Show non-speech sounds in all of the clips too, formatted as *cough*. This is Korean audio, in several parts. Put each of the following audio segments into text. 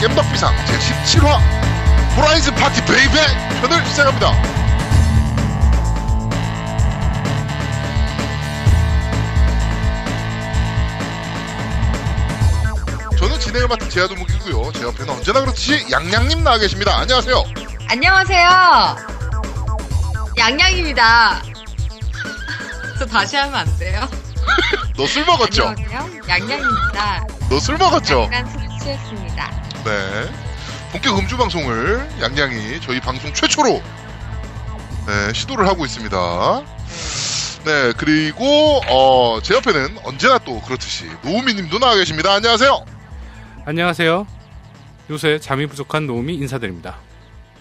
겜덕비상 제17화 호라이즌 파티 베이베 편을 시작합니다. 저는 진행을 맡은 제아도목이고요. 제 옆에는 언제나 그렇듯이 양양님 나와 계십니다. 안녕하세요. 안녕하세요. 양양입니다. 저 다시 하면 안 돼요? *laughs* 너 술 먹었죠? 안녕하세요. 양양입니다. 너 술 먹었죠? 약간 술 취했습니다. 네. 본격 음주 방송을 양양이 저희 방송 최초로 네, 시도를 하고 있습니다. 네, 그리고 어, 제 옆에는 언제나 또 그렇듯이 노우미 님도 나와 계십니다. 안녕하세요. 안녕하세요. 요새 잠이 부족한 노움이 인사드립니다.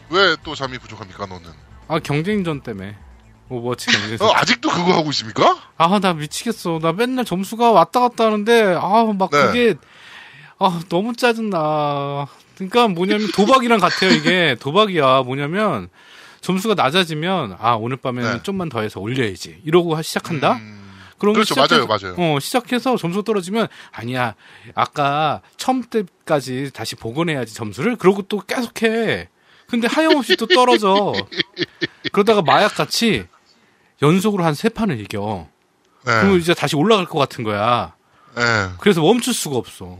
왜 또 잠이 부족합니까, 너는? 아 경쟁전 때문에 오버워치 어, 경쟁에서 아직도 그거 하고 있습니까? 아 나 미치겠어. 나 맨날 점수가 왔다 갔다 하는데 아 막 네. 그게 아 너무 짜증나. 그러니까 뭐냐면 도박이랑 같아요 이게 도박이야 뭐냐면 점수가 낮아지면 아 오늘 밤에는 네. 좀만 더 해서 올려야지 이러고 하- 시작한다. 음, 그럼 그렇죠. 맞아요, 맞아요. 어, 시작해서 점수가 떨어지면 아니야. 아까 처음 때까지 다시 복원해야지 점수를. 그러고 또 계속해. 근데 하염없이 또 떨어져. 그러다가 마약 같이 연속으로 한 세 판을 이겨. 네. 그러면 이제 다시 올라갈 것 같은 거야. 네. 그래서 멈출 수가 없어.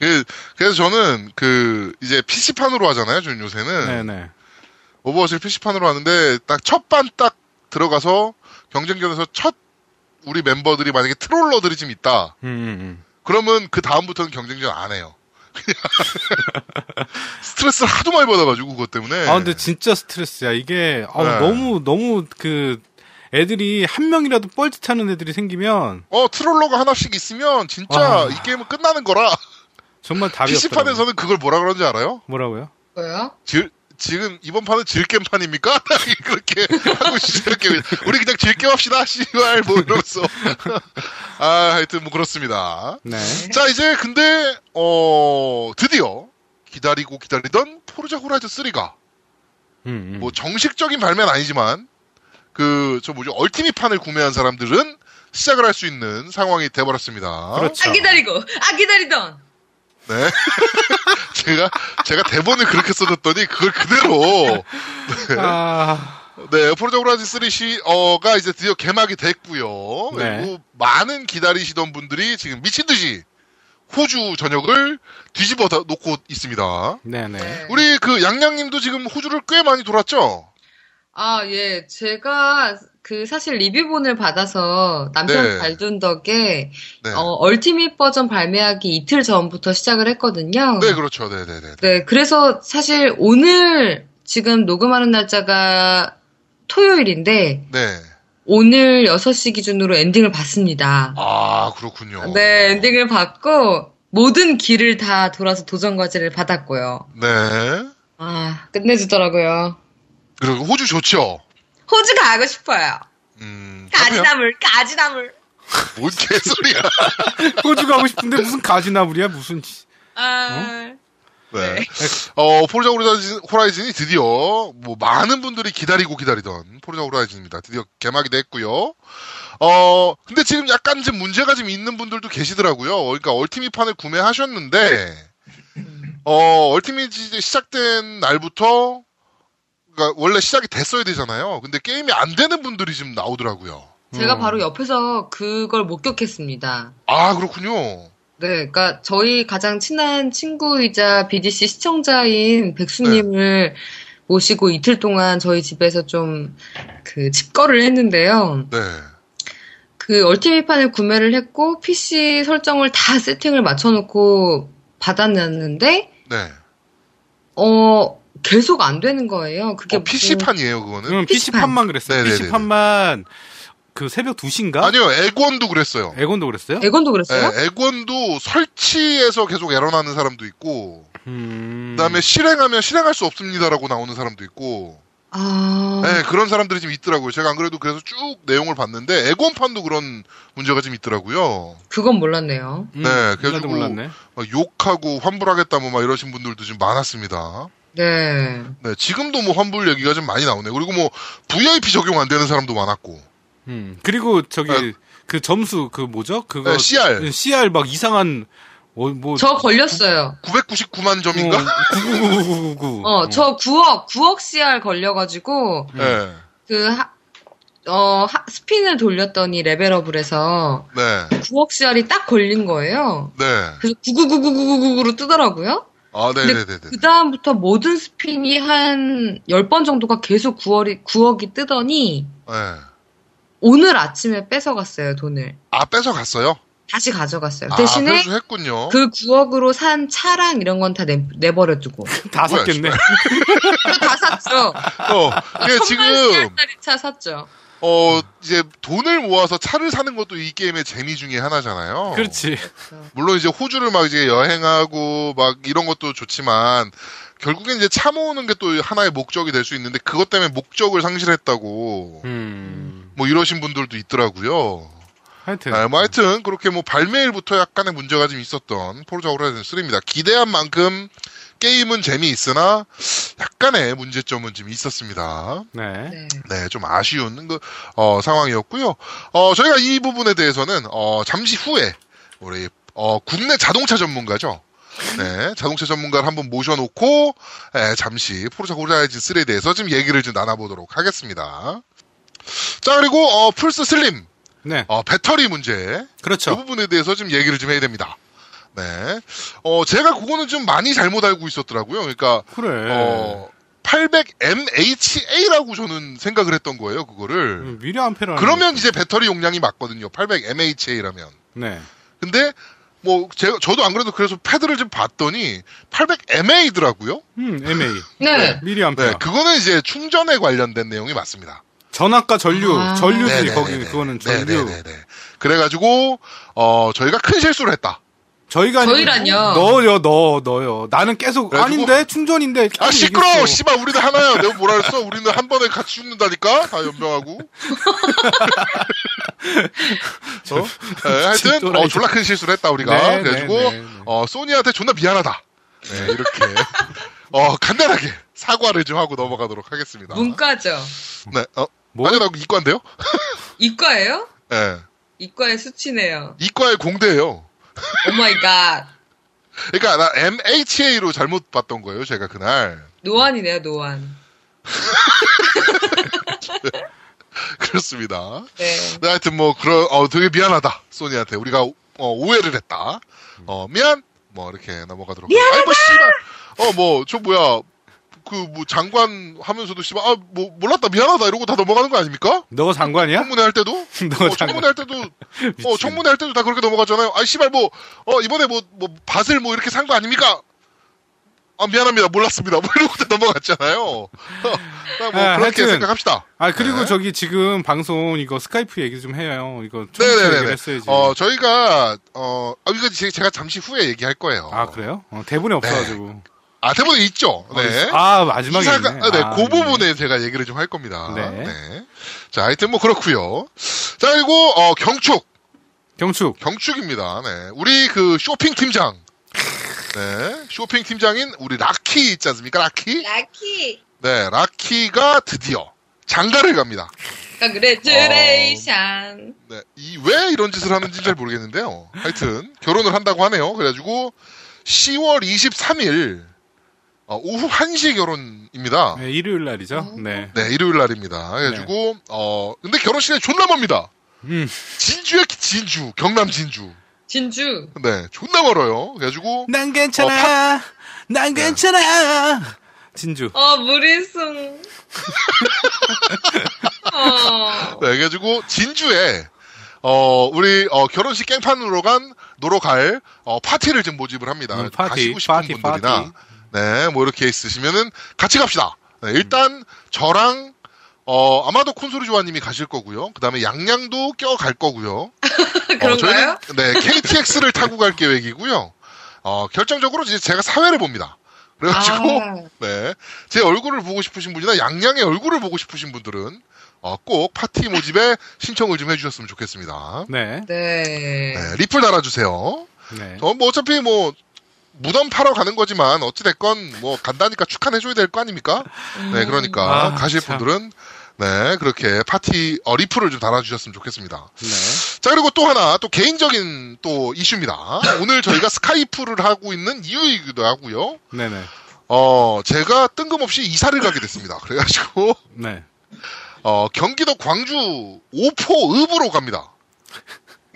그, 그래서 저는 그 이제 PC판으로 하잖아요, 저는 요새는. 네네. 오버워치를 PC판으로 하는데 딱 첫 반 딱 들어가서 경쟁전에서 첫 우리 멤버들이 만약에 troller들이 좀 있다. 음, 음, 음. 그러면 그 다음부터는 경쟁전 안 해요. *laughs* 스트레스를 하도 많이 받아가지고 그것 때문에. 아, 근데 진짜 스트레스야. 이게, 아우, 네. 너무, 너무 그, 애들이 한 명이라도 뻘짓하는 애들이 생기면 어 트롤러가 하나씩 있으면 진짜 아. 이 게임은 끝나는 거라. 정말 답이. PC판에서는 그걸 뭐라 그러는지 알아요? 뭐라고요? 뭐요? 질, 지금 이번 판은 질겜판입니까? *laughs* 그렇게 하고 시작해. 우리 그냥 질겜 합시다. *laughs* 씨발 뭐 이러면서. *laughs* 아 하여튼 뭐 그렇습니다. 네. 자 이제 근데 어 드디어 기다리고 기다리던 포르자 호라이즌 3가 음, 음. 뭐 정식적인 발매는 아니지만 그 저 뭐죠 얼티밋판을 구매한 사람들은 시작을 할 수 있는 상황이 돼버렸습니다. 그렇죠. 아 기다리고, 아 기다리던. 네. *laughs* 제가 제가 대본을 그렇게 써줬더니 그걸 그대로 아, 네 포르자 호라이즌 3 시, 어가 이제 드디어 개막이 됐고요. 네. 그리고 많은 기다리시던 분들이 지금 미친 듯이 호주 전역을 뒤집어 다- 놓고 있습니다. 네네. 우리 그 양양님도 지금 호주를 꽤 많이 돌았죠? 아, 예. 제가 그 사실 리뷰본을 받아서 남편 네. 발둔 덕에 네. 어, 얼티밋 버전 발매하기 이틀 전부터 시작을 했거든요. 네, 그렇죠. 네 네 네. 네, 그래서 사실 오늘 지금 녹음하는 날짜가 토요일인데 네. 오늘 6시 기준으로 엔딩을 봤습니다. 아, 그렇군요. 네, 엔딩을 받고 모든 길을 다 돌아서 도전 과제를 받았고요. 네. 아, 끝내주더라고요. 그리고 호주 좋죠? 호주 가고 싶어요. 음. 가지나물, 가지나물. 뭔 개소리야. *laughs* 호주 가고 싶은데 무슨 가지나물이야 무슨 지- 아, 네. 어, 포르자 호라이즌, 호라이즌이 드디어, 뭐, 많은 분들이 기다리고 기다리던 포르자 호라이즌입니다. 드디어 개막이 됐고요. 어, 근데 지금 약간 좀 문제가 좀 있는 분들도 계시더라고요. 그러니까 얼티밋판을 구매하셨는데, 어, 얼티밋이 시작된 날부터, 그러니까 원래 시작이 됐어야 되잖아요. 근데 게임이 안 되는 분들이 좀 나오더라고요. 제가 음. 바로 옆에서 그걸 목격했습니다. 아, 그렇군요. 네, 그러니까 저희 가장 친한 친구이자 BDC 시청자인 백수님을 모시고 이틀 동안 저희 집에서 좀 그 집거를 했는데요. 네. 그 얼티밋판을 구매를 했고 PC 설정을 다 세팅을 맞춰놓고 받아놨는데 네. 어 계속 안 되는 거예요. 그게 어, PC판이에요, 그거는? 응, PC판. PC판만 그랬어요. 네네네네. PC판만 그 새벽 2시인가? 아니요, 액원도 그랬어요. 에곤도 그랬어요? 에건도 그랬어요? 네, 액원도 설치해서 계속 에러 나는 사람도 있고, 음. 그 다음에 실행하면 실행할 수 없습니다라고 나오는 사람도 있고, 아, 네, 그런 사람들이 좀 있더라고요. 제가 안 그래도 그래서 쭉 내용을 봤는데 액원판도 그런 문제가 좀 있더라고요. 그건 몰랐네요. 음, 네, 그래가지고- 몰랐네. 막 욕하고 환불하겠다 뭐 막 이러신 분들도 좀 많았습니다. 네. 네, 지금도 뭐 환불 얘기가 좀 많이 나오네. 요 그리고 뭐 VIP 적용 안 되는 사람도 많았고, 음. 그리고 저기 네. 그 점수 그 뭐죠? 그거 네, CR. CR 막 이상한 어, 뭐 저 걸렸어요. 999만 점인가? 99999. *laughs* 어, 저 9억, 9억 CR 걸려가지고, 네. 그, 하, 어, 하- 스핀을 돌렸더니 레벨업을 해서 네. 9억 CR이 딱 걸린 거예요. 네. 그래서 9999999로 뜨더라고요. 아, 네네네네. 그 다음부터 모든 스핀이 한 10번 정도가 계속 9억이, 9억이 뜨더니, 네. 오늘 아침에 뺏어갔어요, 돈을. 아, 뺏어갔어요? 다시 가져갔어요. 아, 대신에 회수했군요. 그 9억으로 산 차랑 이런 건 다 내버려두고. *laughs* 다 샀겠네. *laughs* 다 샀죠. 어, 천만 지금, CR짜리 차 샀죠. 어, 이제 돈을 모아서 차를 사는 것도 이 게임의 재미 중에 하나잖아요. 그렇지. 물론 이제 호주를 막 이제 여행하고 막 이런 것도 좋지만 결국엔 이제 차 모으는 게 또 하나의 목적이 될 수 있는데 그것 때문에 목적을 상실했다고 음. 뭐 이러신 분들도 있더라고요. 하여튼. 아, 뭐 하여튼 그렇게 뭐 발매일부터 약간의 문제가 좀 있었던 포르자 호라이즌 3입니다. 기대한 만큼 게임은 재미있으나 약간의 문제점은 좀 있었습니다. 네. 네. 네, 좀 아쉬운 그, 어, 상황이었고요. 어, 저희가 이 부분에 대해서는 어, 잠시 후에 우리 어, 국내 자동차 전문가죠. 네, 자동차 전문가를 한번 모셔놓고 예, 잠시 포르자 호라이즌 3에 대해서 좀 얘기를 좀 나눠보도록 하겠습니다. 자 그리고 어, 플스 슬림 네. 어, 배터리 문제 그 그렇죠. 부분에 대해서 좀 얘기를 좀 해야 됩니다. 네, 어, 제가 그거는 좀 많이 잘못 알고 있었더라고요. 그러니까 그래. 어, 800mAh라고 저는 생각을 했던 거예요, 그거를. 음, 미리 암페라는. 그러면 이제 배터리 용량이 맞거든요. 800mAh라면. 네. 근데 뭐 제가 저도 안 그래도 그래서 패드를 좀 봤더니 800mA더라고요. 음, MA. 네. 미리 암페. 네, 그거는 이제 충전에 관련된 내용이 맞습니다. 전압과 전류, 아. 전류지 네네네네. 거기 그거는 전류. 네네네네. 그래가지고 어 저희가 큰 실수를 했다. 저희가 아니고 저희란요. 너요, 너, 너요. 나는 계속 그래가지고- 아닌데 충전인데. 아 계속 시끄러! 얘기했어. 씨발 우리는 하나야. 내가 뭐라 그랬어? 우리는 한 번에 같이 죽는다니까. 다 연명하고. *laughs* 어? 네, 하여튼. 어, 졸라 큰 실수를 했다 우리가. 네, 그래가지고 네, 네, 네. 어, 소니한테 존나 미안하다. 네, 이렇게 *laughs* 어, 간단하게 사과를 좀 하고 넘어가도록 하겠습니다. 문과죠. 네, 어, 뭐? 아니요, 나 이과인데요? *laughs* 이과예요? 네, 이과의 수치네요. 이과의 공대예요. Oh my God. 그러니까 나 MHA로 잘못 봤던 거예요, 제가 그날. 노안이네요, 노안. *laughs* 그렇습니다. 네. 네, 하여튼 뭐 그런 어 되게 미안하다 소니한테 우리가 어, 오해를 했다. 어 미안 뭐 이렇게 넘어가도록. 미안하다. 아이 뭐 씨발. 어뭐 저 뭐야 그 뭐 장관 하면서도 씨발 아뭐 몰랐다 미안하다 이러고 다 넘어가는 거 아닙니까? 너가 장관이야? 청문회 할 때도 *laughs* 너가 어, 장관. 청문회 할 때도 어. 청문회 할 때도 다 그렇게 넘어갔잖아요. 아 씨발 뭐어 이번에 뭐뭐 밭을 뭐 이렇게 산 거 아닙니까? 아 미안합니다 몰랐습니다 뭐 이러고 다 넘어갔잖아요. *laughs* 뭐 아, 그렇게 하여튼 생각합시다. 아 그리고 네. 저기 지금 방송 이거 스카이프 얘기 좀 해요. 이거 네네네. 얘기를 했어야지. 어, 저희가, 어, 아, 이거 제- 제가 잠시 후에 얘기할 거예요. 아 그래요? 어, 대본에 없어가지고. 아, 대본에 있죠. 네. 아 마지막에 기사가, 있네. 아, 네, 아, 그 부분에 제가 얘기를 좀 할 겁니다. 네. 네. 자, 하여튼 뭐 그렇고요 자, 그리고, 어, 경축. 경축. 경축입니다. 네. 우리 그 쇼핑 팀장. 네. 쇼핑 팀장인 우리 라키 있지 않습니까? 라키? 라키. 네. 라키가 드디어 장가를 갑니다. Congratulation. 네. 이, 왜 이런 짓을 하는지 잘 모르겠는데요. 하여튼, 결혼을 한다고 하네요. 그래가지고, 10월 23일, 어, 오후 1시 결혼입니다. 네, 일요일 날이죠. 네. 네, 일요일 날입니다. 그래가지고, 어, 근데 결혼식이 존나 멀니다. 음. 진주에, 진주, 경남 진주. 진주. 네, 존나 멀어요. 그래가지고, 난 괜찮아. 난 괜찮아. 진주. 어, 무리승. *laughs* 어. 네, 그래가지고, 진주에, 어, 우리, 어, 결혼식 깽판으로 간, 노러 갈, 어, 파티를 좀 모집을 합니다. 음, 파티, 가시고 싶은 파티, 분들이나, 파티. 네, 뭐 이렇게 있으시면은 같이 갑시다. 네, 일단, 저랑, 어, 아마도 콘솔이 조아님이 가실 거고요. 그 다음에 양양도 껴갈 거고요. *laughs* 그런가요? 저희는, 네, KTX를 타고 갈 계획이고요. 어, 결정적으로 이제 제가 사회를 봅니다. 그래가지고, 아. *laughs* 네. 제 얼굴을 보고 싶으신 분이나 양양의 얼굴을 보고 싶으신 분들은, 어, 꼭 파티 모집에 신청을 좀 해주셨으면 좋겠습니다. 네. 네. 네, 리플 달아주세요. 네. 어, 뭐 어차피 뭐, 무덤 파러 가는 거지만, 어찌됐건, 뭐, 간다니까 축하해줘야 될 거 아닙니까? 네, 그러니까, 아, 가실 참. 분들은, 네, 그렇게 파티 어, 리플을 좀 달아주셨으면 좋겠습니다. 네. 자, 그리고 또 하나, 또 개인적인 또 이슈입니다. 오늘 저희가 스카이프를 하고 있는 이유이기도 하고요. 네네. 어, 제가 뜬금없이 이사를 가게 됐습니다. 그래가지고, 네. 어, 경기도 광주 오포읍으로 갑니다.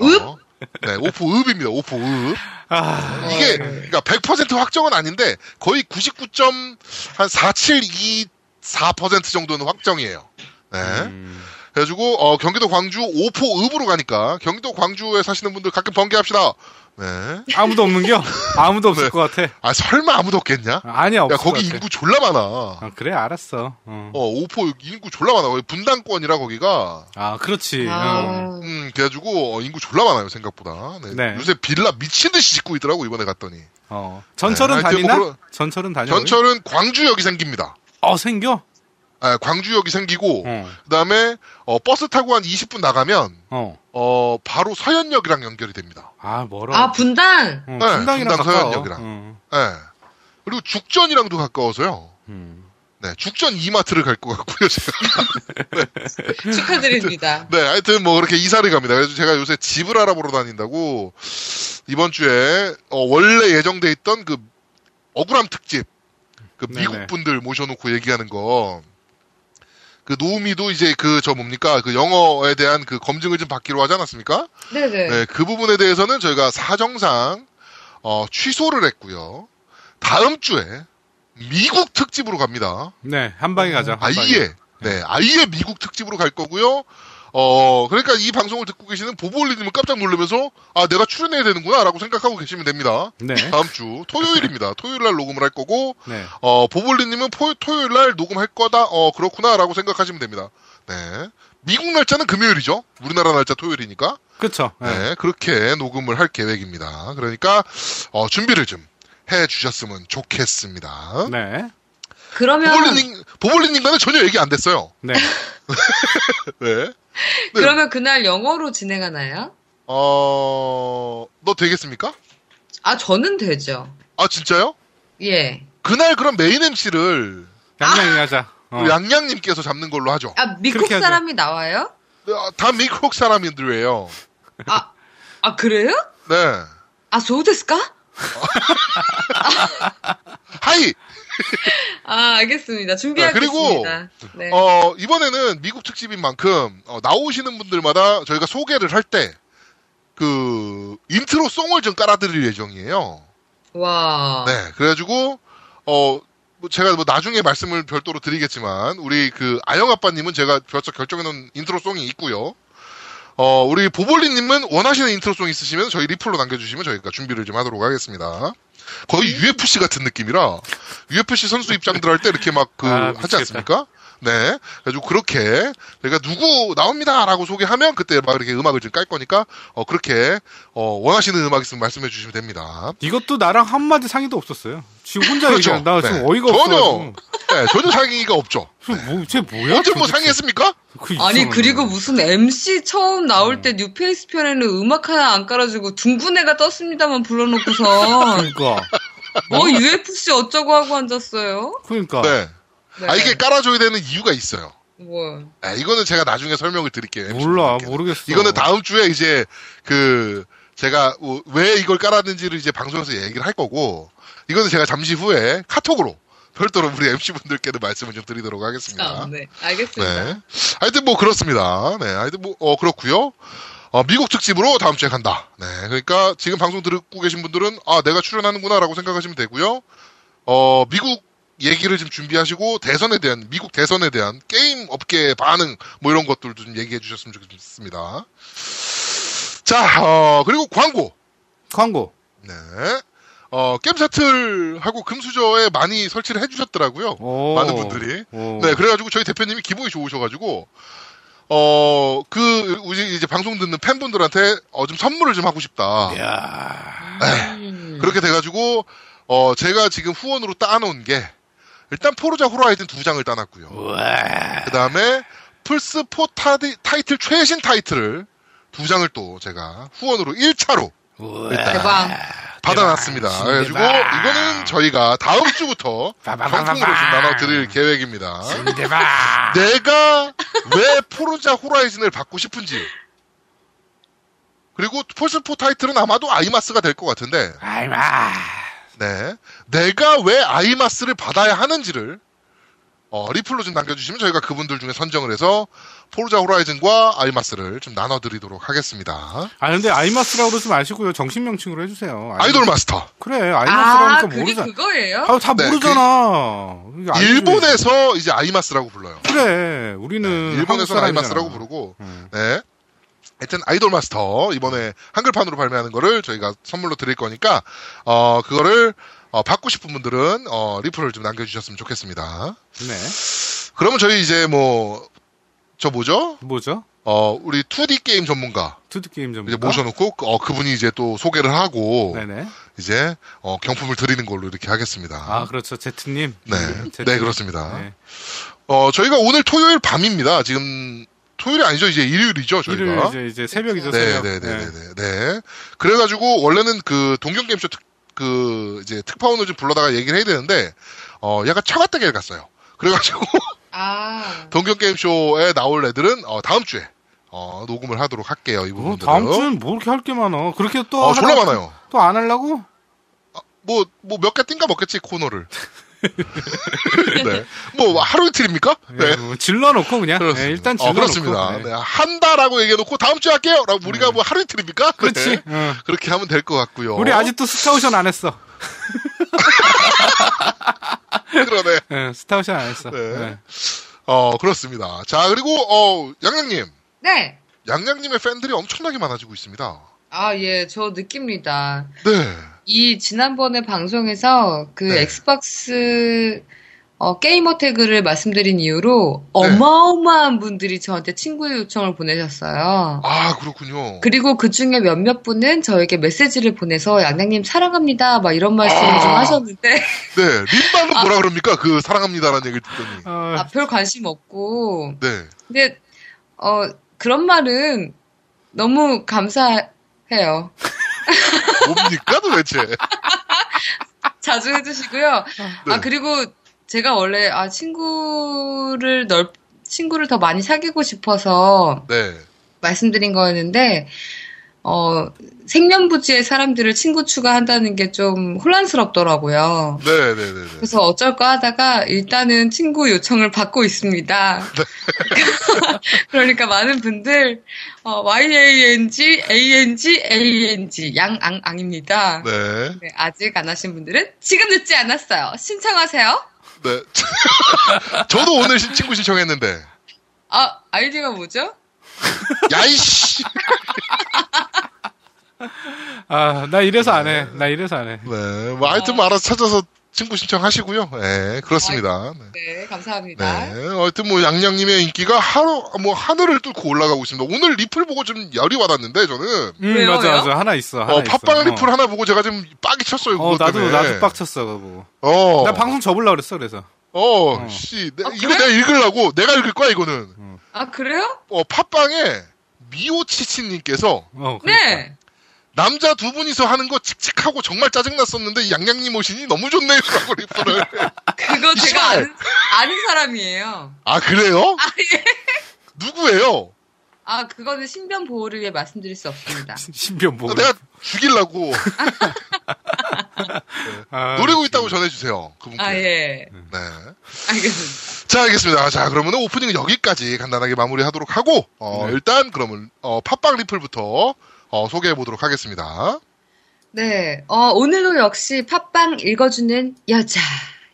읍? 어, 네, 오포읍입니다. 오포읍. 아, 이게, 어, 그러니까 100% 확정은 아닌데, 거의 99.472.4% 정도는 확정이에요. 네. 음, 그래가지고 어, 경기도 광주 오포읍으로 가니까 경기도 광주에 사시는 분들 가끔 번개합시다. 네. 아무도 없는 겨? 아무도 없을 네. 것 같아. 아 설마 아무도 없겠냐? 아니야, 야 없을 거기 것 같아. 인구 졸라 많아. 아, 그래, 알았어. 어. 어 오포 인구 졸라 많아. 거기 분당권이라 거기가. 아, 그렇지. 어. 아, 음 그래가지고 어, 인구 졸라 많아요 생각보다. 네. 네. 요새 빌라 미친 듯이 짓고 있더라고 이번에 갔더니. 어. 전철은 네, 다니나? 뭐 그런- 전철은 다녀? 전철은 광주역이 생깁니다. 어, 생겨? 아, 광주역이 생기고 어. 그다음에 어, 버스 타고 한 20분 나가면 어. 어 바로 서현역이랑 연결이 됩니다. 아, 멀어. 아 분당. 어, 네, 분당이랑 분당. 서현역이랑. 어. 예. 그리고 죽전이랑도 가까워서요. 음. 네, 죽전 이마트를 갈 것 같고요, 제가. *laughs* 축하드립니다. *laughs* 네, 하여튼 뭐 그렇게 이사를 갑니다. 그래서 제가 요새 집을 알아보러 다닌다고 이번 주에 어, 원래 예정돼 있던 그 억울함 특집 그 네네. 미국 분들 모셔놓고 얘기하는 거. 그 노우미도 이제 그 저 뭡니까 그 영어에 대한 그 검증을 좀 받기로 하지 않았습니까? 네네. 네, 그 부분에 대해서는 저희가 사정상 어, 취소를 했고요. 다음 주에 미국 특집으로 갑니다. 네, 한 방에 가자. 한 방에. 아예 네 아예 미국 특집으로 갈 거고요. 어 그러니까 이 방송을 듣고 계시는 보볼리님은 깜짝 놀라면서 아 내가 출연해야 되는구나 라고 생각하고 계시면 됩니다. 네. 다음 주 토요일입니다. *laughs* 토요일 날 녹음을 할 거고 네. 어 보볼리님은 포- 토요일 날 녹음할 거다. 어 그렇구나 라고 생각하시면 됩니다. 네 미국 날짜는 금요일이죠. 우리나라 날짜 토요일이니까 그쵸. 네. 네 그렇게 녹음을 할 계획입니다. 그러니까 어, 준비를 좀 해주셨으면 좋겠습니다. 네. 그러면 보볼리님 보볼리님과는 전혀 얘기 안 됐어요. 네. *laughs* 네. 네. 그러면 그날 영어로 진행하나요? 어, 너 되겠습니까? 아 저는 되죠. 아, 진짜요? 예. 그날 그럼 메인 MC를 양양이 하자. 어. 양양님께서 잡는 걸로 하죠. 아 미국 그렇게 하죠. 사람이 나와요? 아, 다 미국 사람들이에요. 아, 아 그래요? 네. 아 そうです*laughs* か? はい! *laughs* 아 알겠습니다. 네, 그리고, 준비하겠습니다. 네. 어, 이번에는 미국 특집인 만큼, 어, 나오시는 분들마다 저희가 소개를 할 때, 그, intro song을 좀 깔아드릴 예정이에요. 와. 네. 그래가지고, 어, 뭐 제가 뭐 나중에 말씀을 별도로 드리겠지만, 우리 그 아영 아빠님은 제가 벌써 결정해놓은 intro song이 있고요. 어, 우리 보볼리님은 원하시는 intro song 있으시면 저희 리플로 남겨주시면 저희가 준비를 좀 하도록 하겠습니다. 거의 UFC 같은 느낌이라, UFC 선수 입장들 할 때 이렇게 막 그, 아, 하지. 않습니까? 네. 그래가지고 그렇게, 저희가 누구 나옵니다! 라고 소개하면 그때 막 이렇게 음악을 좀 깔 거니까, 어, 그렇게, 어, 원하시는 음악 있으면 말씀해 주시면 됩니다. 이것도 나랑 한 마디 상의도 없었어요. 지금 혼자 그렇죠. 얘기하는 나 지금 네. 어이가 전혀, 없어. 네, 전혀 상의가 없죠. 뭐, 쟤 뭐야? 언제 뭐? 상의했습니까? 그 아니 그리고 거. 무슨 MC 처음 나올 때 뉴페이스 편에는 음악 하나 안 깔아주고 둥근애가 떴습니다만 불러놓고서 그러니까. 뭐 UFC 어쩌고 하고 앉았어요? 그러니까. 네. 네. 아, 이게 깔아줘야 되는 이유가 있어요. 뭐 아, 이거는 제가 나중에 설명을 드릴게요. MC 몰라. 모르겠어. 이거는 다음 주에 이제 그 제가 어, 왜 이걸 깔았는지를 이제 방송에서 얘기를 할 거고 이거는 제가 잠시 후에 카톡으로 별도로 우리 MC 분들께는 말씀을 좀 드리도록 하겠습니다. 아, 네 알겠습니다. 네. 하여튼 뭐 그렇습니다. 네. 하여튼 뭐, 어, 그렇고요 어, 미국 특집으로 다음 주에 간다. 네. 그러니까 지금 방송 듣고 계신 분들은 아, 내가 출연하는구나라고 생각하시면 되고요. 어, 미국 얘기를 좀 준비하시고 대선에 대한 미국 대선에 대한 게임 업계 반응 뭐 이런 것들도 좀 얘기해 주셨으면 좋겠습니다. 자, 어, 그리고 광고. 광고. 네. 어, 게임 사틀하고 금수저에 많이 설치를 해 주셨더라고요. 오. 많은 분들이. 오. 네, 그래가지고 저희 대표님이 기분이 좋으셔가지고, 어, 그, 우리 이제 방송 듣는 팬분들한테, 어, 좀 선물을 좀 하고 싶다. 야 음. 그렇게 돼가지고, 어, 제가 지금 후원으로 따놓은 게, 일단 포르자 호라이즌 두 장을 따놨고요. 그 다음에, 플스 4 타디, 타이틀, 최신 타이틀을 두 장을 또 제가 후원으로 1차로 우와. 일단 대박. 받아놨습니다. 그래가지고 신대박. 이거는 저희가 다음 주부터. 경품으로 좀 나눠드릴 계획입니다. 대박. 내가 왜 포르자 호라이즌을 받고 싶은지 그리고 폴스4 타이틀은 아마도 아이마스가 될 것 같은데 아이마. 네. 내가 왜 아이마스를 받아야 하는지를 어, 리플로 좀 남겨주시면 저희가 그분들 중에 선정을 해서 포르자 호라이즌과 아이마스를 좀 나눠드리도록 하겠습니다. 아 근데 아이마스라고 그러지 마시고요. 정식 명칭으로 해주세요. 아이 돌 마스터. 그래 아, 아이마스라니까 그게 모르잖아. 그거예요? 아, 다 네, 모르잖아. 이게 아이돌이지. 일본에서 이제 아이마스라고 불러요. 그래 우리는 네, 일본에서는 한국 아이마스라고. 부르고 음. 네. 하여튼 아이돌 마스터 이번에 한글판으로 발매하는 거를 저희가 선물로 드릴 거니까 어 그거를 어, 받고 싶은 분들은 어, 리플을 좀 남겨주셨으면 좋겠습니다. 네. 그러면 저희 이제 뭐 저 뭐죠? 뭐죠? 어 우리 2D 게임 전문가 투드 게임 좀 이제 모셔놓고 어 그분이 이제 또 소개를 하고 네네. 이제 어 경품을 드리는 걸로 이렇게 하겠습니다. 아 그렇죠 제트님. 네, 제트님. 네 그렇습니다. 네. 어 저희가 오늘 토요일 밤입니다. 지금 토요일이 아니죠 이제 일요일이죠 저희가. 일요일 이제 이제 새벽이죠 네, 새벽. 네, 네, 네, 네, 네. 그래가지고 원래는 그 동경 게임쇼 특, 그 이제 특파원을 좀 불러다가 얘기를 해야 되는데 어 약간 처갓대기를 갔어요. 그래가지고 아, *laughs* 동경 게임쇼에 나올 얘기들은 어 다음 주에 어 녹음을 하도록 할게요 이 어, 부분들은. 다음 주엔 뭐 이렇게 할 게 많아. 그렇게 또 어 졸라 많아요. 또 안 하려고? 뭐뭐 몇 개 띵가 먹겠지 코너를. *laughs* 네. 뭐 하루 이틀입니까? 네. 네. 뭐 질러놓고 그냥. 그렇습니다. 네, 일단 어, 질러놓고. 그렇습니다. 네. 네, 한다라고 얘기해놓고 다음 주에 할게요. 라고 우리가 뭐 하루 이틀입니까? 그렇지. 네. 어. 그렇게 하면 될 것 같고요. 우리 아직도 스타오션 안 했어. *laughs* 그러네. 네, 스타오션 안 했어. 네. 네. 어 그렇습니다. 자 그리고 어 양양님, 네. 양양님의 팬들이 엄청나게 많아지고 있습니다. 아, 예, 저 느낍니다. 네. 이 지난번에 방송에서 그 네. 엑스박스 어, 게이머 태그를 말씀드린 이유로 네. 어마어마한 분들이 저한테 친구 요청을 보내셨어요. 아 그렇군요. 그리고 그 중에 몇몇 분은 저에게 메시지를 보내서 양양님 사랑합니다 막 이런 말씀을 아. 좀 하셨는데 네. 림방은 뭐라 그럽니까? 그 사랑합니다라는 얘기를 듣더니. 어, 아, 별 관심 없고 네. 근데 어 그런 말은 너무 감사해요. *laughs* 뭡니까 도대체? *laughs* 자주 해주시고요. 네. 아 그리고 제가 원래 아 친구를 넓 친구를 더 많이 사귀고 싶어서 네. 말씀드린 거였는데 어 생면부지의 사람들을 친구 추가한다는 게 좀 혼란스럽더라고요. 네 네네네. 그래서 어쩔까 하다가 일단은 친구 요청을 받고 있습니다. *laughs* 그러니까 많은 분들 어, YANG, ANG, ANG 양앙앙입니다. 네. 네, 아직 안 하신 분들은 지금 늦지 않았어요. 신청하세요. 네. *laughs* 저도 오늘 신- 친구 신청했는데. 아 아이디가 뭐죠? 야이씨. *laughs* 아, 나 이래서 안 해. 나 이래서 안 해. 네. 뭐 하여튼 뭐 알아서 찾아서 친구 신청하시고요. 네. 그렇습니다. 네. 네 감사합니다. 네. 하여튼 뭐 양양님의 인기가 하루 뭐 하늘을 뚫고 올라가고 있습니다. 오늘 리플 보고 좀 열이 받았는데 저는 음, 왜요, 맞아? 맞아. 하나 있어. 하나 어. 팟빵 어. 리플 하나 보고 제가 좀 빡이 쳤어요. 어, 그것 나도, 때문에. 나도 빡 쳤어, 그거 보고. 어. 나 방송 접으려고 그랬어, 그래서. 어, 어. 씨, 내, 아, 이거 그래? 내가 읽으려고 내가 읽을 거야 이거는. 아 그래요? 어 팟빵에 미오치치님께서 어, 그러니까. 네. 남자 두 분이서 하는 거 칙칙하고 정말 짜증났었는데 양양님 오시니 너무 좋네요 라고 리플을. *laughs* 그거 제가. 아는, 아는 사람이에요. 아 그래요? 아 예. 누구예요? 아 그거는 신변 보호를 위해 말씀드릴 수 없습니다. *laughs* 신변 보고. 내가 죽이려고 아, *laughs* 노리고 있다고 전해주세요. 그분께. 아 예. 네. 알겠습니다. 자, 알겠습니다. 자, 그러면 오프닝 여기까지 간단하게 마무리하도록 하고, 어, 네. 일단 그러면 어, 팟빵 리플부터 어, 소개해 보도록 하겠습니다. 네. 어, 오늘도 역시 팟빵 읽어주는 여자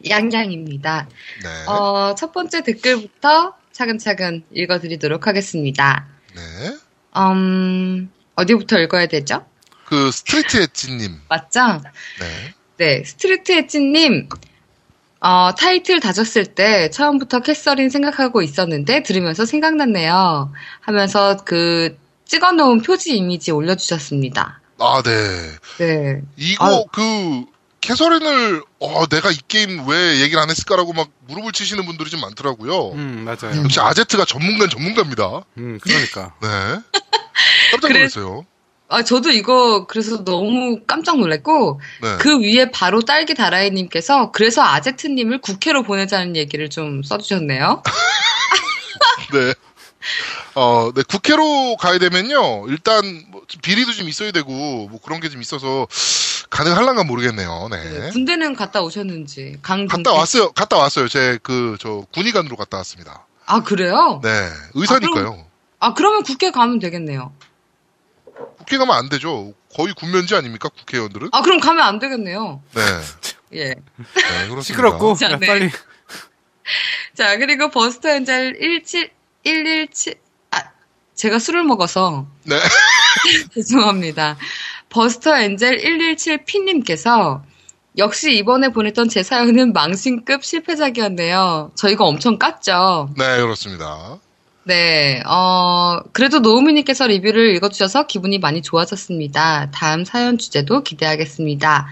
양양입니다. 네. 어, 첫 번째 댓글부터 차근차근 읽어드리도록 하겠습니다. 네. 음, 어디부터 읽어야 되죠? 그 스트리트 엣지님. 맞죠? 네. 네, 스트리트 엣지님, 어, 타이틀 다졌을 때 처음부터 캐서린 생각하고 있었는데 들으면서 생각났네요. 하면서 그 찍어놓은 표지 이미지 올려주셨습니다. 아, 네. 네. 이거 아유. 그 캐서린을 어, 내가 이 게임 왜 얘기를 안 했을까라고 막 무릎을 치시는 분들이 좀 많더라고요. 음, 맞아요. 역시 아제트가 전문가는 전문가입니다. 음, 그러니까. 네. 깜짝 놀랐어요. 아, 저도 이거 그래서 너무 깜짝 놀랐고, 네. 그 위에 바로 딸기 다라이님께서 그래서 아제트님을 국회로 보내자는 얘기를 좀 써주셨네요. *laughs* 네. 어, 네, 국회로 가야 되면요. 일단 뭐 비리도 좀 있어야 되고 뭐 그런 게 좀 있어서 가능할란가 모르겠네요. 네. 군대는 갔다 오셨는지. 강 갔다 왔어요. 갔다 왔어요. 제 그 저 군의관으로 갔다 왔습니다. 아 그래요? 네. 의사니까요. 아 그러면 국회 가면 되겠네요. 국회 가면 안 되죠. 거의 군면제 아닙니까? 국회의원들은? 아 그럼 가면 안 되겠네요. 네. *laughs* 예. 네, 그렇습니다. 시끄럽고 자, 야, 네. 빨리 *laughs* 자 그리고 버스터 엔젤 17 117 아 제가 술을 먹어서 네. *laughs* 죄송합니다. 버스터 엔젤 117P님께서 역시 이번에 보냈던 제 사연은 망신급 실패작이었네요. 저희가 엄청 깠죠. 네, 그렇습니다. 네, 어, 그래도 노우미님께서 리뷰를 읽어주셔서 기분이 많이 좋아졌습니다. 다음 사연 주제도 기대하겠습니다.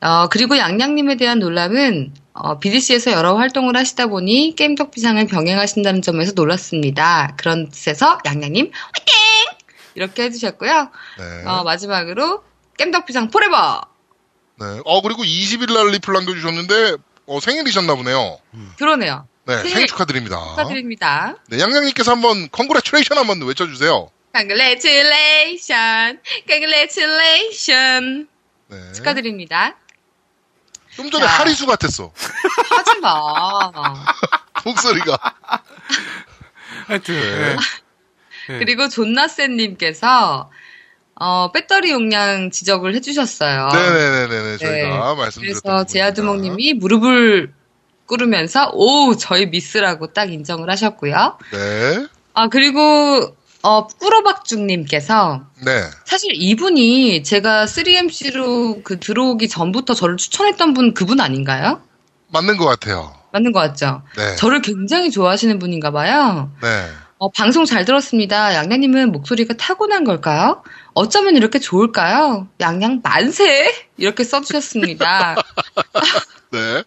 어, 그리고 양양님에 대한 놀람은, 어, BDC에서 여러 활동을 하시다 보니 게임 덕비상을 병행하신다는 점에서 놀랐습니다. 그런 뜻에서 양양님, 화이팅! 이렇게 해주셨고요. 네. 어, 마지막으로 게임 덕비상 forever! 네. 어, 그리고 20일 날 리플 남겨주셨는데, 어, 생일이셨나 보네요. 그러네요. 네, 생일 생일 축하드립니다. 축하드립니다. 네, 양양님께서 한번 congratulation 한번 외쳐주세요. Congratulations! Congratulations! 네. 축하드립니다. 좀 전에 자. 하리수 같았어. 하지 마. *laughs* 목소리가. 하여튼 네. 예. 예. 그리고 존나센님께서 어, 배터리 용량 지적을 해주셨어요. 네네네네. 저희가 네. 말씀드렸던. 그래서 제아두목님이 무릎을 꿇으면서 오 저희 미스라고 딱 인정을 하셨고요. 네. 아 그리고 어, 꾸로박죽님께서 네. 사실 이분이 제가 3MC로 그 들어오기 전부터 저를 추천했던 분 그분 아닌가요? 맞는 것 같아요. 맞는 것 같죠? 네. 저를 굉장히 좋아하시는 분인가 봐요. 네. 어, 방송 잘 들었습니다. 양양님은 목소리가 타고난 걸까요? 어쩌면 이렇게 좋을까요? 양양 만세! 이렇게 써주셨습니다. *laughs* 네.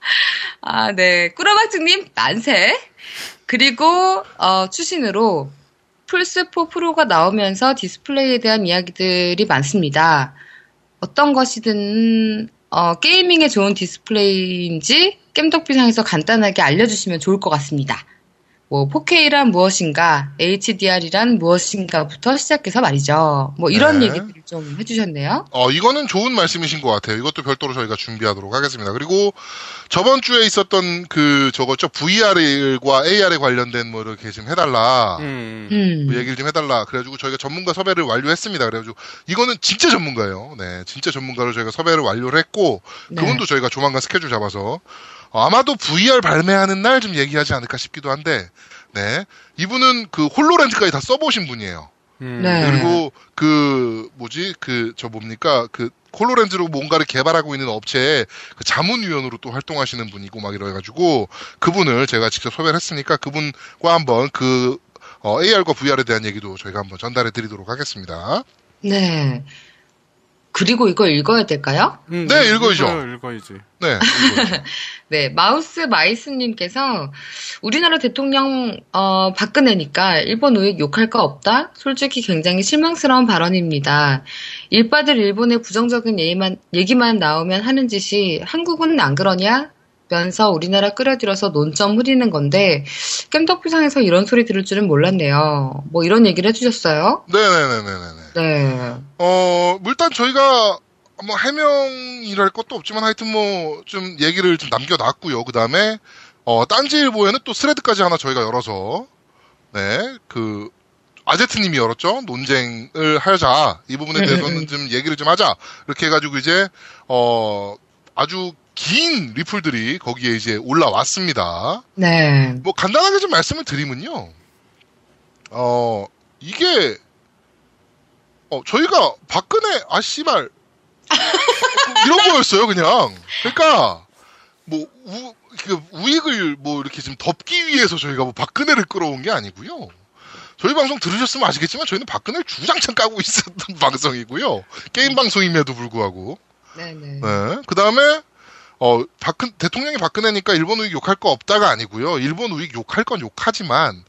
아, 네. 꾸러박증님 만세! 그리고, 어, 추신으로 플스4 프로가 나오면서 디스플레이에 대한 이야기들이 많습니다. 어떤 것이든, 어, gaming에 좋은 디스플레이인지 겜덕비상에서 간단하게 알려주시면 좋을 것 같습니다. 뭐 4K란 무엇인가, HDR이란 무엇인가부터 시작해서 말이죠. 뭐 이런 네. 얘기들을 좀 해주셨네요. 어, 이거는 좋은 말씀이신 것 같아요. 이것도 별도로 저희가 준비하도록 하겠습니다. 그리고 저번 주에 있었던 그, 저거죠. VR과 AR에 관련된 뭐 이렇게 좀 해달라. 음. 음. 뭐 얘기를 좀 해달라. 그래가지고 저희가 전문가 섭외를 완료했습니다. 그래가지고 이거는 진짜 전문가예요. 네, 진짜 전문가로 저희가 섭외를 완료를 했고 네. 그분도 저희가 조만간 스케줄 잡아서 어, 아마도 VR 발매하는 날 좀 얘기하지 않을까 싶기도 한데, 네, 이분은 그 홀로렌즈까지 다 써보신 분이에요. 음. 네. 그리고 그 뭐지 그 저 뭡니까 그 홀로렌즈로 뭔가를 개발하고 있는 업체의 그 자문위원으로 또 활동하시는 분이고 막 이래가지고 그분을 제가 직접 섭외를 했으니까 그분과 한번 그 어, AR과 VR에 대한 얘기도 저희가 한번 전달해 드리도록 하겠습니다. 네. 그리고 이거 읽어야 될까요? 음, 네, 읽어야죠. 읽어야지. 네. 이거죠. *laughs* 네, 마우스 마이스님께서 우리나라 대통령 어, 박근혜니까 일본 우익 욕할 거 없다? 솔직히 굉장히 실망스러운 발언입니다. 일바들 일본의 부정적인 얘기만, 얘기만 나오면 하는 짓이 한국은 안 그러냐? 면서 우리나라 끌어들여서 논점 흐리는 건데 깸덕비상에서 이런 소리 들을 줄은 몰랐네요. 뭐 이런 얘기를 해주셨어요. 네네네네네. 네. 어, 뭐 일단 저희가 뭐 해명이랄 것도 없지만 하여튼 뭐 좀 얘기를 좀 남겨놨고요. 그 다음에 어, 딴지일보에는 또 스레드까지 하나 저희가 열어서 네, 그 아제트님이 열었죠. 논쟁을 하자. 이 부분에 대해서는 *laughs* 좀 얘기를 좀 하자. 이렇게 해가지고 이제 어 아주 긴 리플들이 거기에 이제 올라왔습니다. 네. 뭐 간단하게 좀 말씀을 드리면요. 어 이게 어 저희가 박근혜 아 씨발 *laughs* 이런 거였어요 그냥. 그러니까 뭐 우, 그 우익을 뭐 이렇게 좀 덮기 위해서 저희가 뭐 박근혜를 끌어온 게 아니고요. 저희 방송 들으셨으면 아시겠지만 저희는 박근혜를 주장창 까고 *laughs* 있었던 방송이고요. 게임 방송임에도 불구하고. 네네. 네. 그 다음에, 어, 박근, 대통령이 박근혜니까 일본 우익 욕할 거 없다가 아니고요. 일본 우익 욕할 건 욕하지만,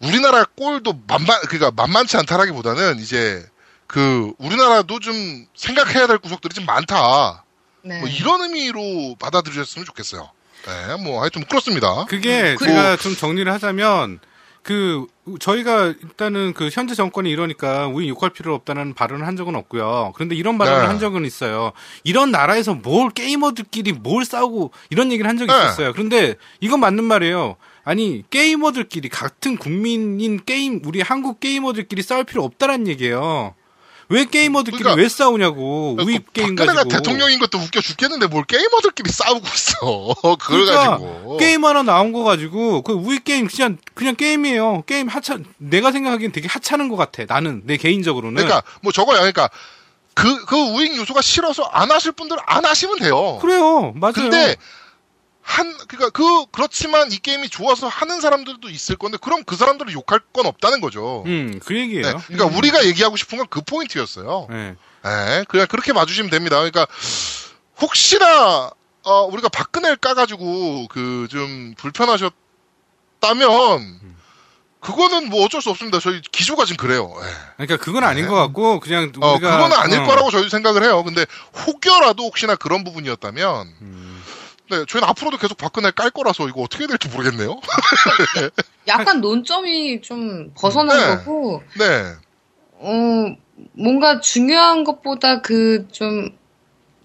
우리나라 꼴도 만만, 그니까 만만치 않다라기보다는 이제, 그 우리나라도 좀 생각해야 될 구석들이 좀 많다. 네. 뭐 이런 의미로 받아들여졌으면 좋겠어요. 네, 뭐 하여튼 그렇습니다. 그게 그- 제가 좀 정리를 하자면 그 저희가 일단은 그 현재 정권이 이러니까 우리 욕할 필요 없다는 발언을 한 적은 없고요. 그런데 이런 발언을 네. 한 적은 있어요. 이런 나라에서 뭘 게이머들끼리 뭘 싸우고 이런 얘기를 한 적이 네. 있었어요. 그런데 이건 맞는 말이에요. 아니 게이머들끼리 같은 국민인 게임 우리 한국 게이머들끼리 싸울 필요 없다는 얘기예요. 왜 게이머들끼리 그러니까 왜 싸우냐고 우익 게임 박근혜가 가지고 대통령인 것도 웃겨 죽겠는데 뭘 게이머들끼리 싸우고 있어. *laughs* 그걸 그러니까 가지고. 게임 하나 나온 거 가지고 그 우리 게임 그냥 그냥 게임이에요. 게임 하찮 내가 생각하기엔 되게 하찮은 것 같아. 나는 내 개인적으로는. 그러니까 뭐 저거야. 그러니까 그, 그 우익 요소가 싫어서 안 하실 분들은 안 하시면 돼요. 그래요, 맞아요. 근데 한 그러니까 그 그렇지만 이 게임이 좋아서 하는 사람들도 있을 건데 그럼 그 사람들을 욕할 건 없다는 거죠. 음, 그 얘기예요. 네, 그러니까 우리가 얘기하고 싶은 건 그 포인트였어요. 네. 네, 그냥 그렇게 봐주시면 됩니다. 그러니까 혹시나 어, 우리가 박근혜를 까가지고 그 좀 불편하셨다면 그거는 뭐 어쩔 수 없습니다. 저희 기조가 지금 그래요. 예. 그러니까 그건 아닌 것 같고 그냥 어, 우리가 그거는 아닐 어. 거라고 저희 생각을 해요. 근데 혹여라도 혹시나 그런 부분이었다면 음. 네, 저희는 앞으로도 계속 박근혜 깔 거라서 이거 어떻게 될지 모르겠네요. *laughs* 약간 논점이 좀 벗어난 네. 거고, 네. 어, 뭔가 중요한 것보다 그 좀,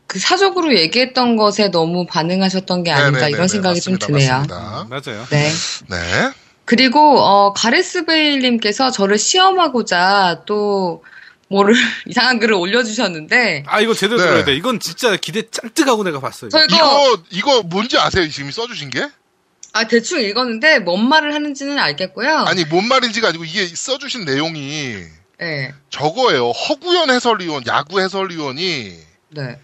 그 사적으로 얘기했던 것에 너무 반응하셨던 게 아닌가 네네네네, 이런 생각이 좀 맞습니다, 드네요. 맞습니다. 음, 맞아요. 네. 네. 그리고, 어, 가레스 베일님께서 저를 시험하고자 또, 뭐를, *laughs* 이상한 글을 올려주셨는데, 아 이거 제대로 네. 들어야 돼. 이건 진짜 기대 짠뜩하고 내가 봤어요. 이거. 저 이거, 이거 이거 뭔지 아세요? 지금 써주신 게? 아, 대충 읽었는데, 뭔 말을 하는지는 알겠고요. 아니 뭔 말인지가 아니고 이게 써주신 내용이 네. 저거예요. 허구연 해설위원, 야구 해설위원이 네.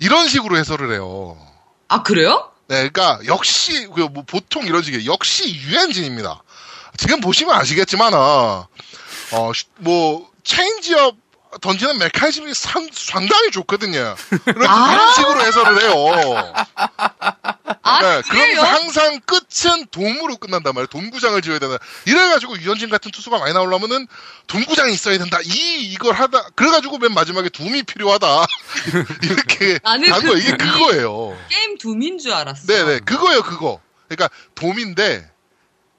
이런 식으로 해설을 해요. 아, 그래요? 네, 그러니까 역시 그뭐 보통 이런 식의 역시 류현진입니다. 지금 보시면 아시겠지만 어, 슈- 뭐 체인지업 던지는 메커니즘이 상, 상당히 좋거든요. 이런, 아. 식으로 해설을 해요. 아, 네? 그러면서 항상 끝은 돔으로 끝난단 말이에요. 돔구장을 지어야 되나. 이래가지고 유현진 같은 투수가 많이 나오려면은 돔구장이 있어야 된다. 이, 이걸 하다. 그래가지고 맨 마지막에 둠이 필요하다. *laughs* 이렇게 나는 한그 거, 이게 그거예요. 게임 둠인 줄 알았어. 네네, 그거예요, 그거. 그러니까 돔인데,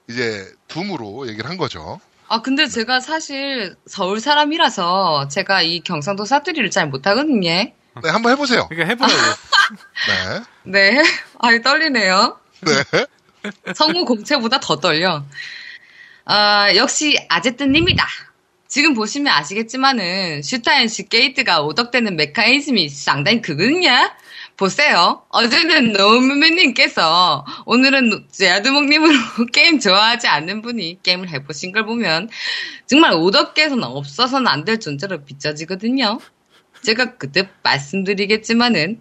이제 둠으로 얘기를 한 거죠. 아, 근데 제가 사실 서울 사람이라서 제가 이 경상도 사투리를 잘 못하거든요. 네, 한번 해보세요. 그러니까 해보라고. *laughs* 네. 네. *laughs* 아이, 떨리네요. 네. 성우 공채보다 더 떨려. 아, 역시 아제트님이다. 지금 보시면 아시겠지만은 슈타인즈 게이트가 오덕되는 메커니즘이 상당히 크거든요. 보세요. 어제는 노우미님께서 오늘은 제아드목님으로 *laughs* 게임 좋아하지 않는 분이 게임을 해보신 걸 보면 정말 오덕계에서는 없어서는 안 될 존재로 비춰지거든요. 제가 그때 말씀드리겠지만은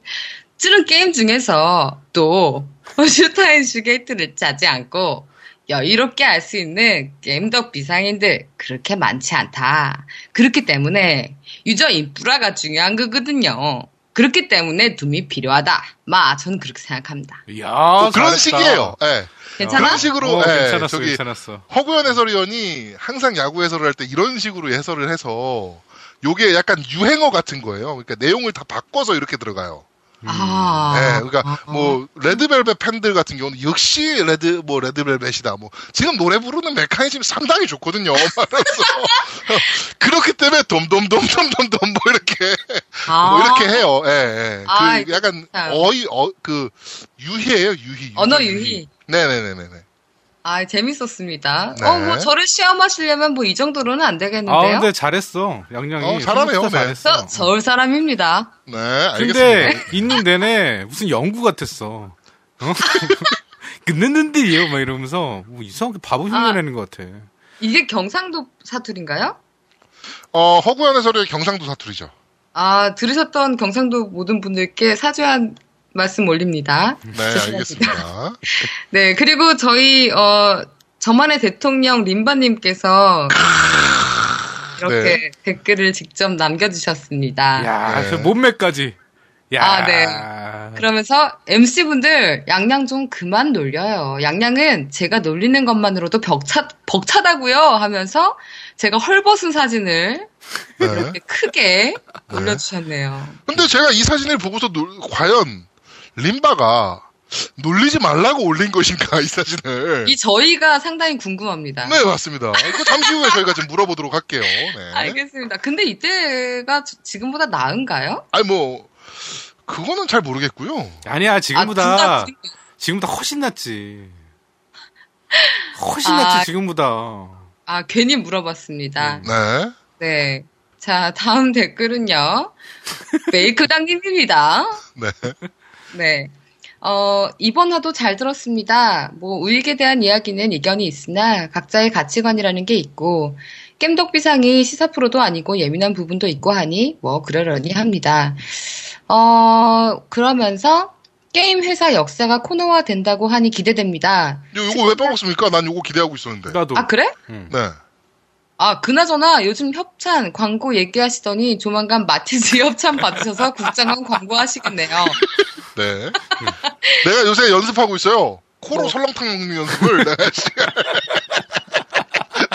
저런 게임 중에서 또 *laughs* 슈타인즈 게이트를 까지 않고 여유롭게 할수 있는 겜덕비상인들 그렇게 많지 않다. 그렇기 때문에 user 인프라가 중요한 거거든요. 그렇기 때문에 둠이 필요하다. 마, 저는 그렇게 생각합니다. 이야, 뭐 그런. 식이에요. 예. 괜찮아? 그런 식으로, 어, 예, 괜찮았어, 저기, 괜찮았어. 허구현 해설위원이 항상 야구 해설을 할 때 이런 식으로 해설을 해서 요게 약간 유행어 같은 거예요. 그러니까 내용을 다 바꿔서 이렇게 들어가요. 아. 네, 그러니까 아. 뭐 레드벨벳 팬들 같은 경우는 역시 레드 뭐 레드벨벳이다. 뭐 지금 노래 부르는 메커니즘 상당히 좋거든요. *laughs* 말하면서 *laughs* 그렇기 때문에 돔돔돔돔돔돔 뭐 이렇게 아. 뭐 이렇게 해요. 예, 예. 아, 그 약간 참. 어이 어 그 유희예요, 유희. 언어 유희. 네네네네네. 아, 재밌었습니다. 네. 어, 뭐 저를 시험하시려면 뭐 이 정도로는 안 아, 되겠는데요? 근데 잘했어. 양양이. 어, 잘하네요, 네. 잘했어. 저 서울 사람입니다. 네, 알겠습니다. 근데 있는 내내 무슨 연구 같았어. 어? *laughs* 끝냈는데요, 막 이러면서 뭐 이상하게 바보 흉내 아. 내는 것 같아. 이게 경상도 사투리인가요? 어 허구현 해설의 경상도 사투리죠. 아, 들으셨던 경상도 모든 분들께 사죄한 말씀 올립니다. 네, 죄송합니다. 알겠습니다. 네, 그리고 저희, 어, 저만의 대통령 림바님께서 이렇게 네. 댓글을 직접 남겨주셨습니다. 야, 네. 저 몸매까지. 야. 아, 네. 그러면서 MC분들 양양 좀 그만 놀려요. 양양은 제가 놀리는 것만으로도 벽차, 벅차다고요 하면서 제가 헐벗은 사진을 네. 이렇게 크게 올려주셨네요. 근데 제가 이 사진을 보고서 놀- 과연 림바가 놀리지 말라고 올린 것인가 이 사진을. 이 저희가 상당히 궁금합니다. 네 맞습니다. 이거 잠시 후에 저희가 좀 물어보도록 할게요. 네. 알겠습니다. 근데 이때가 지- 지금보다 나은가요? 아니 뭐 그거는 잘 모르겠고요. 아니야, 아, 지금보다, 거- 지금보다 훨씬 낫지. *laughs* 훨씬 아. 낫지, 지금보다. 아, 괜히 물어봤습니다. 네. 네. 자, 다음 댓글은요. *laughs* 메이크당님입니다. 네. 네. 어, 이번 화도 잘 들었습니다. 뭐, 우익에 대한 이야기는 이견이 있으나, 각자의 가치관이라는 게 있고, 겜덕비상이 시사 프로도 아니고 예민한 부분도 있고 하니, 뭐, 그러려니 합니다. 어, 그러면서, 게임 회사 역사가 코너화 된다고 하니 기대됩니다. 요, 요거 왜 빼먹습니까? 난 요거 기대하고 있었는데. 나도. 아, 그래? 응. 네. 아, 그나저나 요즘 협찬 광고 얘기하시더니 조만간 마티즈 *laughs* 협찬 받으셔서 국장한 광고 하시겠네요. 네. 내가 요새 연습하고 있어요. 코로 뭐? 설렁탕 먹는 연습을. 네.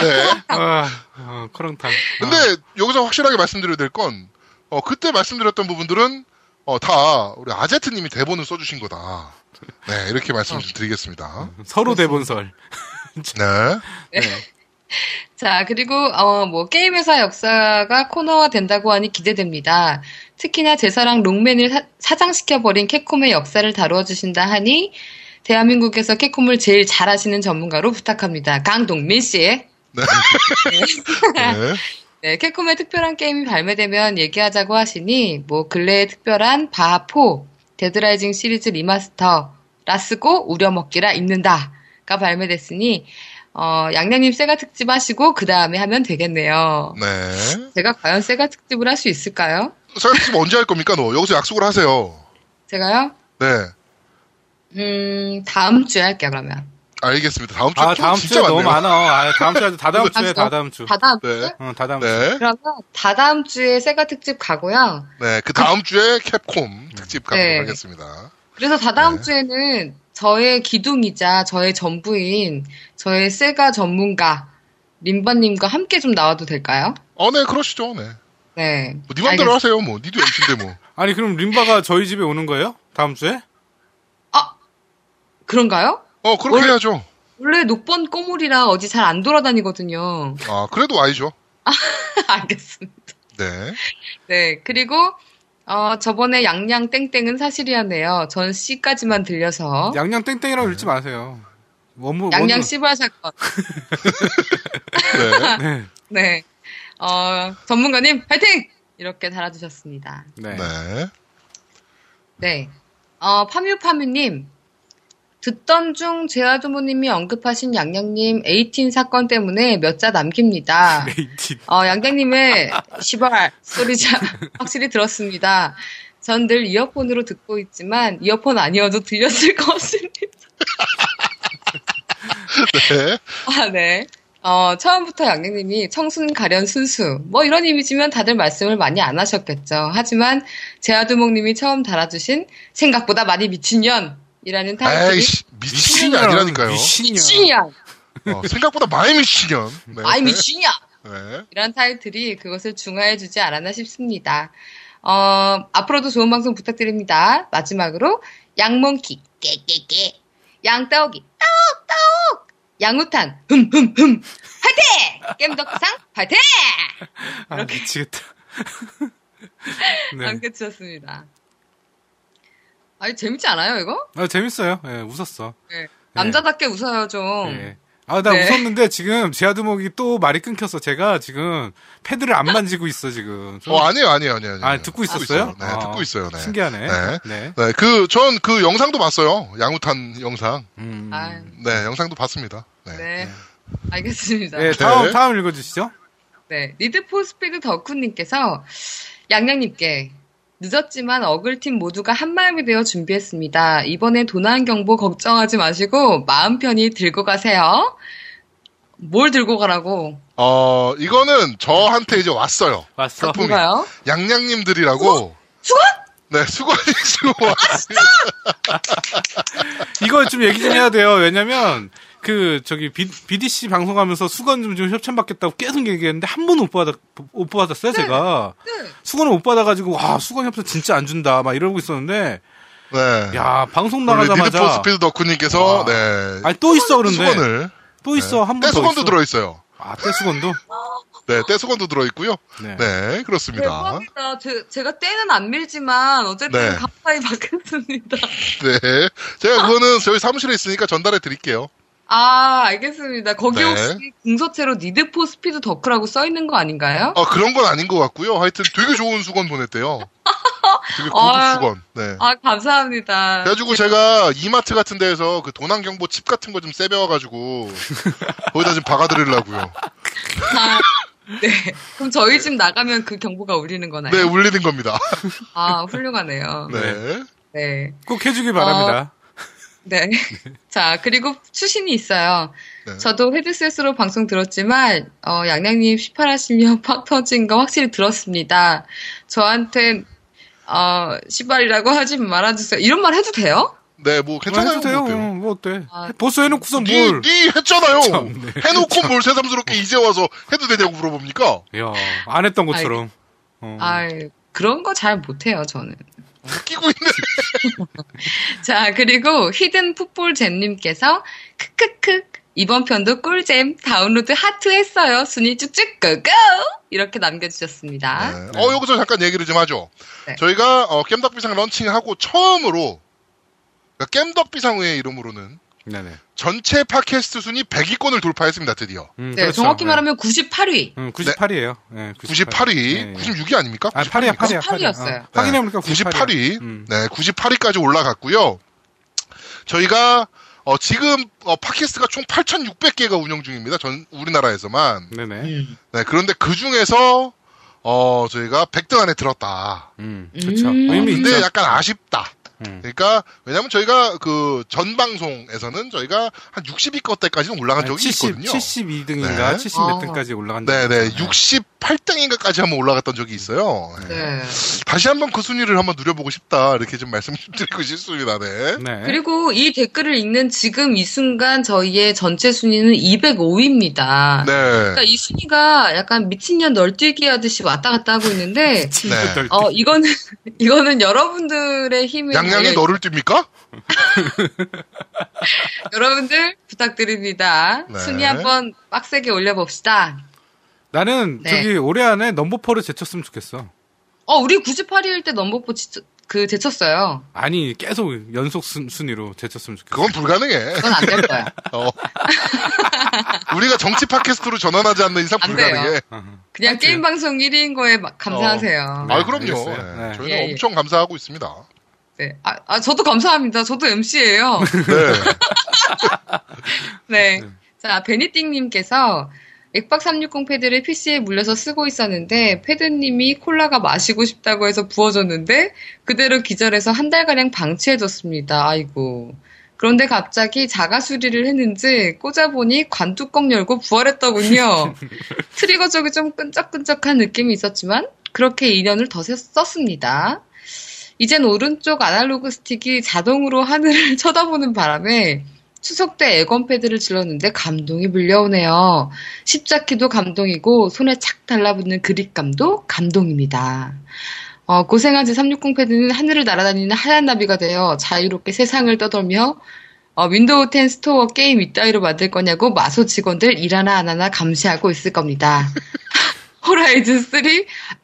네. 아, 어, 커렁탕. 근데 여기서 확실하게 말씀드려야 될 건, 어, 그때 말씀드렸던 부분들은, 어, 다 우리 아제트님이 대본을 써주신 거다. 네, 이렇게 말씀 좀 드리겠습니다. 아, 서로 대본설. 네. *laughs* 네. 자, 그리고, 어, 뭐, 게임 회사 역사가 코너화 된다고 하니 기대됩니다. 특히나 제사랑 록맨을 사, 장시켜버린 캡콤의 역사를 다루어 주신다 하니, 대한민국에서 캡콤을 제일 잘하시는 전문가로 부탁합니다. 강동민 씨. 네. *laughs* 네, 캡콤의 특별한 게임이 발매되면 얘기하자고 하시니, 뭐, 근래에 특별한 바하4, 데드라이징 시리즈 remaster, 라스고 우려먹기라 입는다가 발매됐으니, 어, 양양님 세가 특집 하시고, 그 다음에 하면 되겠네요. 네. 제가 과연 세가 특집을 할 수 있을까요? 지금 언제 할 겁니까, 너? 여기서 약속을 하세요. 제가요? 네. 음, 다음 주에 할게요, 그러면. 알겠습니다. 다음 주에 아, 또 다음 진짜 주에 너무 많네요. 많아. 아, 다음 주에, 다 다음 주에, 아, 다 다음 주. 다 다음 네. 주에? 응, 다 다음 주. 네. 그러면 다 다음 주에 세가 특집 가고요. 네. 그 다음 주에 캡콤 특집 가도록 네. 하겠습니다. 그래서 다다음 네. 주에는 저의 기둥이자 저의 전부인 저의 세가 전문가 림바님과 함께 좀 나와도 될까요? 어, 네, 그러시죠. 네. 네. 뭐, 니 맘대로 하세요, 뭐. 니도 MC인데, 뭐. *laughs* 아니, 그럼 림바가 저희 집에 오는 거예요? 다음 주에? 아 그런가요? 어, 그렇게 원래- 해야죠. 원래 녹번 꼬물이라 어디 잘 안 돌아다니거든요. 아, 그래도 아니죠. *laughs* 알겠습니다. 네. 네. 그리고 어, 저번에 양양 땡땡은 사실이었네요. 전 C까지만 들려서 양양 땡땡이라고 읽지 마세요. 원무, 양양 원무- 씨발 사건. *laughs* 네. 네. 네. 어, 전문가님 파이팅! 이렇게 달아주셨습니다. 네. 네. 네. 어, 파뮤파뮤님. 듣던 중 제아두모님이 언급하신 양양님 에이틴 사건 때문에 몇 자 남깁니다. *laughs* 어, 양양님의 시발 소리자 *laughs* 확실히 들었습니다. 전 늘 이어폰으로 듣고 있지만 이어폰 아니어도 들렸을 것입니다. *laughs* 네. 아, 네. 어, 처음부터 양양님이 청순 가련 순수 뭐 이런 이미지면 다들 말씀을 많이 안 하셨겠죠. 하지만 제아두목님이 처음 달아주신 생각보다 많이 미친년이라는 타이틀이 에이씨, 미친년이 아니라니까요. 미친년. 미친년, 어, 생각보다 많이 미친년. 네. 아이 미친년 네. 이런 타이틀이 그것을 중화해주지 않았나 싶습니다. 어, 앞으로도 좋은 방송 부탁드립니다. 마지막으로 양몽키 깨깨깨 양떡이 떡떡 양우탄 흠흠흠 파이팅! 겜덕상 파이팅! 아, 미치겠다. *laughs* 네. 주셨습니다. 아니 재밌지 않아요 이거? 아, 재밌어요. 예, 웃었어. 네. 남자답게 웃어요 좀. 예. 아, 나 네. 웃었는데 지금 제아두목이 또 말이 끊겨서 제가 지금 패드를 안 만지고 있어, 지금. 좀- 어, 아니에요, 아니에요, 아니에요. 아니에요. 아, 듣고 있었어요? 네, 아, 듣고 있어요. 네. 신기하네. 네. 네. 네, 그, 전 그 영상도 봤어요. 양우탄 영상. 음. 아, 네, 영상도 봤습니다. 네. 네. 알겠습니다. 네, 다음, 네. 다음 읽어주시죠. 네, 리드포 스피드 덕후님께서 양양님께 늦었지만 어글팀 모두가 한마음이 되어 준비했습니다. 이번에 도난 경보 걱정하지 마시고 마음 편히 들고 가세요. 뭘 들고 가라고? 어, 이거는 저한테 이제 왔어요. 왔어. 뭔가요? 양양님들이라고. 수건? 네, 수고하셨습니다. *laughs* 이거 좀 얘기 좀 해야 돼요. 왜냐면 그 저기 비, BDC 방송하면서 수건 좀, 좀 협찬 받겠다고 계속 얘기했는데 한 번은 못 받아 못 받았어요 제가 네. 수건을 못 받아가지고 와 수건 협찬 진짜 안 준다 막 이러고 있었는데 네. 야 방송 나가자마자 스피드 덕후님께서 와. 네. 아니 또 있어 그런데 수건을 또 있어 한 번더 떼수건도 있어 들어 있어요. 아 떼수건도 네, 떼수건도 들어있고요. 네. 네, 그렇습니다. 대박이다. 제, 제가 때는 안 밀지만 어쨌든 네. 감사히 받겠습니다. *laughs* 네. 제가 그거는 저희 사무실에 있으니까 전달해 드릴게요. 아, 알겠습니다. 거기 네. 혹시 궁서체로 Need for Speed 덕후라고 써 있는 거 아닌가요? 아, 그런 건 아닌 것 같고요. 하여튼 되게 좋은 수건 보냈대요. *laughs* 되게 고급 아. 수건. 네. 아, 감사합니다. 그래가지고 제가 이마트 같은 데에서 그 도난경보 칩 같은 거 좀 세배워가지고 거기다 좀 박아드리려고요. 아, 네. 그럼 저희 집 나가면 그 경보가 울리는 거나요? 네, 울리는 겁니다. 아, 훌륭하네요. 네. 네. 꼭 해주길 바랍니다. 네. *laughs* 자, 그리고 추신이 있어요. 네. 저도 헤드셋으로 방송 들었지만, 어, 양양님 18하시며 *laughs* 팍 터진 거 확실히 들었습니다. 저한텐, 어, 시발이라고 하지 말아주세요. 이런 말 해도 돼요? 네, 뭐 괜찮아요. 해도 돼요. 뭐 어때요? 뭐 어때? 아. 벌써 해놓고서 니, 뭘? 니 했잖아요. 참, 네. 해놓고 뭘 새삼스럽게 이제 와서 해도 되냐고 물어봅니까? 야, 안 했던 것처럼. 어. 아 그런 거 잘 못해요, 저는. 웃기고 있네. *laughs* 자, 그리고 히든 풋볼 잼님께서, 크크크, 이번 편도 꿀잼, 다운로드 하트 했어요. 순위 쭉쭉 고고! 이렇게 남겨주셨습니다. 네. 어, 여기서 잠깐 얘기를 좀 하죠. 네. 저희가 어, 겜덕비상 런칭하고 처음으로 그러니까 겜덕비상의 이름으로는 네네. 전체 팟캐스트 순위 100위권을 돌파했습니다, 드디어. 음, 네, 그렇죠. 정확히 네. 말하면 98위. 음, 98이에요. 네, 98위, 네, 네. 96위 아닙니까? 아, 8위야, 8위야, 98위 였어요. 확인해 보니까 98위. 음. 네, 98위까지 올라갔고요. 저희가 어, 지금 어, 팟캐스트가 총 8,600개가 운영 중입니다. 전 우리나라에서만. 네네. 음. 네, 그런데 그 중에서 어, 저희가 100등 안에 들었다. 음, 그렇죠. 음. 의미 근데 있죠. 약간 아쉽다. 음. 그러니까 왜냐면 저희가 그 전 방송에서는 저희가 한 60위권 때까지는 올라간 적이 70, 있거든요. 72등인가 네. 70몇 아. 등까지 올라간 적이 네네, 있 어요. 68등인가까지 한번 올라갔던 적이 있어요. 네. 네. 다시 한번 그 순위를 한번 누려보고 싶다 이렇게 좀 말씀드리고 싶습니다. 네. 네. 그리고 이 댓글을 읽는 지금 이 순간 저희의 전체 순위는 205위입니다. 네. 그러니까 이 순위가 약간 미친년 널뛰기 하듯이 왔다 갔다 하고 있는데, *laughs* 친구들. 어, 이거는, *laughs* 이거는 여러분들의 힘을. 양양이 너를 뜁니까? *laughs* 여러분들 부탁드립니다. 네. 순위 한번 빡세게 올려봅시다. 나는 네. 저기 올해 안에 넘버포를 제쳤으면 좋겠어. 어, 우리 98위일 때 넘버포 지- 그 제쳤어요. 아니 계속 연속 순, 순위로 제쳤으면 좋겠어. 그건 불가능해. 그건 안 될 거야. *laughs* 어. 우리가 정치 팟캐스트로 전환하지 않는 이상. 불가능해. 그냥 게임 방송 1위인 거에 막 감사하세요. 네, 아, 그럼요. 네. 네. 저희는 예, 예. 엄청 감사하고 있습니다. 네. 아, 아, 저도 감사합니다. 저도 MC예요. *laughs* *laughs* 네. 네. 자, 베니띵님께서 액박 360 패드를 PC에 물려서 쓰고 있었는데 패드님이 콜라가 마시고 싶다고 해서 부어줬는데 그대로 기절해서 한 달가량 방치해뒀습니다. 아이고. 그런데 갑자기 자가 수리를 했는지 꽂아보니 관뚜껑 열고 부활했더군요. *laughs* 트리거 쪽이 좀 끈적끈적한 느낌이 있었지만 그렇게 2년을 더 썼습니다. 이젠 오른쪽 아날로그 스틱이 자동으로 하늘을 *laughs* 쳐다보는 바람에 추석 때 에건 패드를 질렀는데 감동이 밀려오네요. 십자키도 감동이고 손에 착 달라붙는 그립감도 감동입니다. 어, 고생한 제360 패드는 하늘을 날아다니는 하얀 나비가 되어 자유롭게 세상을 떠돌며 어, 윈도우 10 스토어 게임 이따위로 만들 거냐고 마소 직원들 일하나 안 하나 감시하고 있을 겁니다. 호라이즌 3